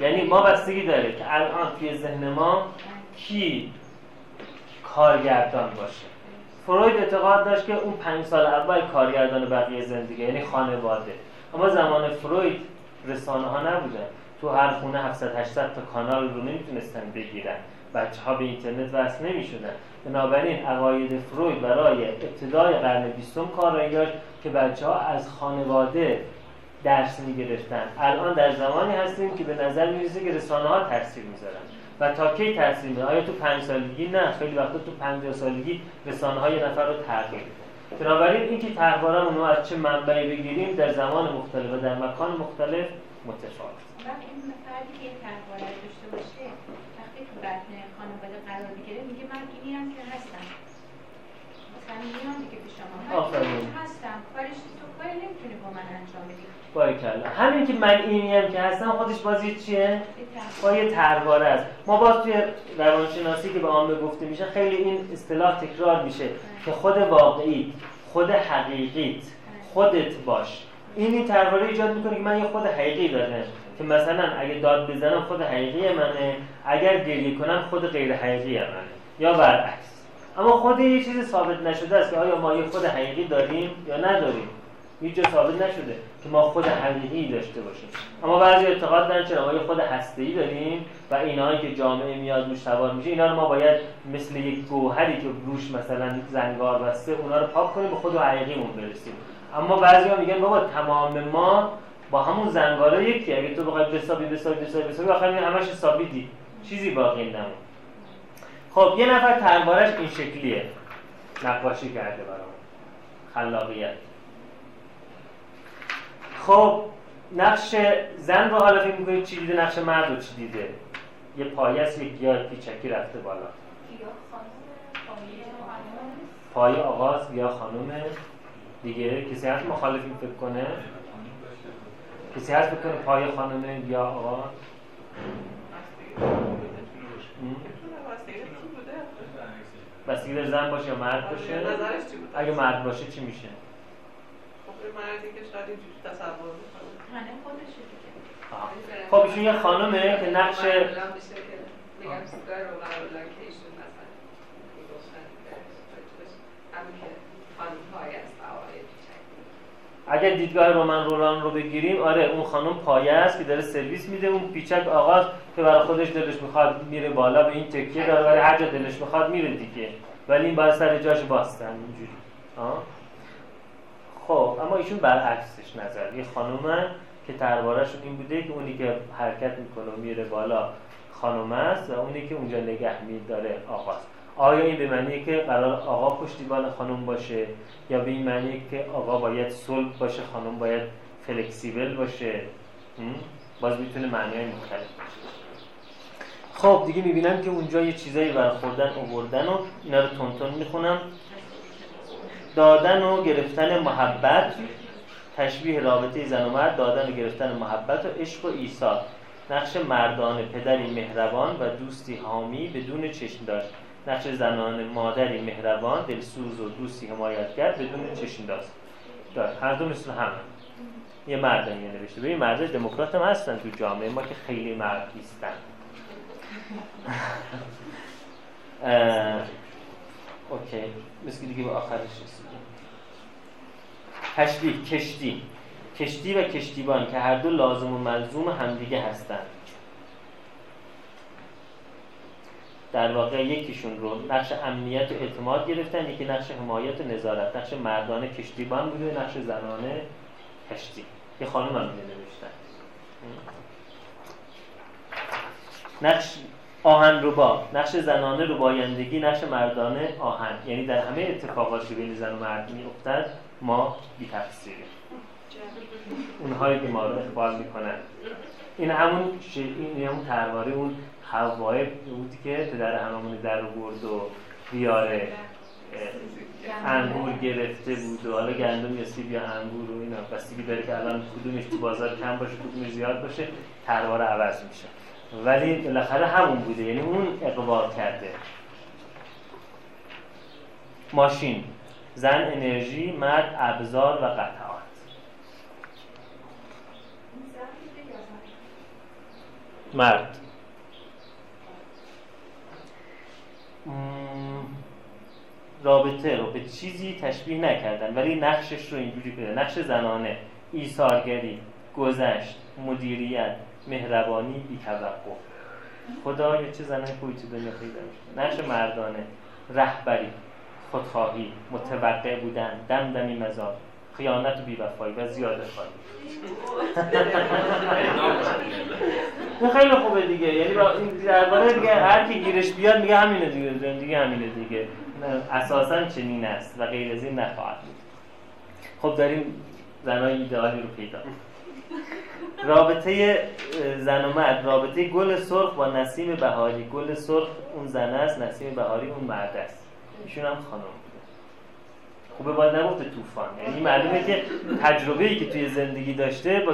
یعنی ما بستگی داره که الان توی ذهن ما کی کارگردان باشه. فروید اعتقاد داشت که اون پنج سال اول کارگردان بقیه زندگی یعنی خانواده. اما زمان فروید رسانه ها نبودن تو هر خونه 700 800 تا کانال رو نمی‌تونستن بگیرن. بچه ها به اینترنت وصل نمی‌شدن. بنابراین عقاید فروید برای ابتدای قرن بیستم کار داشت که بچه ها از خانواده درس می‌گرفتن. الان در زمانی هستیم که به نظر می‌رسه که رسانه ها تاثیر می‌ذارن. و تا کی تاثیر می‌ذارن آیا تو پنج سالگی؟ نه. خیلی وقتا تو 50 سالگی رسانه های نفر رو تغییر بنابراین اینکه تحوارمون رو از چه منبعی بگیریم در زمان مختلف و در مکان مختلف متفاوت.
وقتی این فردی که تحواره داشته باشه وقتی تو بطن خانواده قرار می‌گیره میگه من اینی هم که هستم. مثلا میام دیگه به شما هستم. کارش تو کاری نمی‌تونی با من انجام بدی.
باریکلا همین که من اینی هم که هستم خودش بازی چیه؟ با یه ترواره است. ما باز توی روانشناسی که به عامه گفته میشه خیلی این اصطلاح تکرار میشه که خود واقعی خود حقیقیت خودت باش. این این ترواره ایجاد می‌کنه که من یه خود حقیقی دارم که مثلا اگه داد بزنم خود حقیقی منه. اگر گریه کنم خود غیر حقیقی منه. یا برعکس. اما خود یه چیز ثابت نشده است که آیا ما یه خود حقیقی داریم یا نداریم؟ هیچ جا ثابت نشده که ما خود حقیقی داشته باشیم. اما بعضی اعتقاد دارن چرا ما یه خود هسته‌ای داریم و اینهایی که جامعه میاد روش سوار میشه اینا رو ما باید مثل یک گوهری که روش مثلا زنگار بسته اونا رو پاک کنیم به خود حقیقیمون برسیم. اما بعضیا میگن بابا تمام ما با همون زنگاره یکی اگه تو بخوای بسابی بسابی بسابی بسابی آخر همش حسابیدی چیزی باقی نمون. خب یه نفر تروارش این شکلیه. نقاشی کرده برام خلاقیت. خب نقش زن رو حالا فکر می‌کنید چی دیده؟ نقش مرد رو چی دیده؟ یه پایه یک گیاه پیچکی رفته بالا. پای آغاز یا خانومه. دیگه کسی هست مخالف این فکر کنه؟ کسی هست بکنه پای خانمه یا آقا؟ بستگی در زن باشه یا مرد باشه؟ اگه مرد باشه چی میشه؟
مردی که شاید اینجوری تصور
خب ایشون یه خانمه که نقش اگر دیدگاه رومن رولان رو بگیریم آره اون خانم پایه است که داره سرویس میده اون پیچک آغاز که برای خودش دلش می‌خواد میره بالا به این تکیه داره ولی هر جا دلش می‌خواد میره دیگه. ولی این باید سر جاش باستن اینجوری. خب اما ایشون برعکسش نظر. یه خانومه که دربارهشون این بوده که اونی که حرکت می‌کنه و میره بالا خانم است و اونی که اونجا نگه میداره آقاست آیا این به معنیه که قرار آقا پشتیبان خانم باشه یا به این معنیه که آقا باید صلب باشه خانم باید فلکسیبل باشه؟ باز می‌تونه معنی مختلف باشه. خب دیگه می‌بینم که اونجا یه چیزایی برخوردن اووردن و اینا رو تون می‌خونم. دادن و گرفتن محبت تشبیه رابطه زن و مرد دادن و گرفتن محبت و عشق و ایثار نقش مردان پدری مهربان و دوستی حامی بدون چشم داشت. نقش زنان مادری مهربان دلسوز و دوستی حمایتگر بدون چشم داشت داشت هر دو مثل هم. یه مردم یه نوشته. ببین مرد دموکرات هم هستن تو جامعه ما که خیلی مرد نیستن. اوکی. مثل دیگه به آخرش رسیدیم. تشبیه کشتی. کشتی و کشتیبان که هر دو لازم و ملزوم همدیگه هستند در واقع یکیشون رو نقش امنیت و اعتماد گرفتن یکی نقش حمایت و نظارت نقش مردانه کشتیبان بوده نقش زنانه کشتی. یه خانم هم نوشتن. نقش آهن روبا نقش زنانه ربایندگی نقش مردانه آهن. یعنی در همه اتفاقاتی که بین زن و مرد میافتد ما بی تفسیریم اونهایی که ما رو اخبار می‌کنن. این همون این همون ترواره اون حوای بودی که پدر هممون در برد و بیاره انگور گرفته بود و حالا گندم یا سیب یا انگور و اینا. بستگی داره که الان کدومش تو بازار کم باشه کدومش زیاد باشه ترواره عوض میشه. ولی بالاخره همون بوده یعنی اون اقبال کرده. ماشین زن انرژی مرد ابزار و قطعات. مرد. رابطه رو به چیزی تشبیه نکردن ولی نقشش رو اینجوری بده نقش زنانه. ایثارگری گذشت مدیریت مهربانی بی توقع خدا یه چه زنای خوبی تو دنیا پیدا میشه نقش مردانه رهبری خودخواهی متوقع بودن دمدمی مزار خیانت و بیوفایی و زیاده خواهی. خیلی خوبه دیگه. یعنی درباره دیگه هر کی گیرش بیاد میگه همینه دیگه دیگه همینه دیگه. اساسا چنین است و غیر از این نخواهد بود. خب داریم زنای ایدئالی رو پیدا رابطه زن و مرد. رابطه گل سرخ با نسیم بهاری. گل سرخ اون زن است نسیم بهاری اون مرد است. ایشون هم خانم. خوبه باید نگفته طوفان یعنی معلومه که تجربه ای که توی زندگی داشته با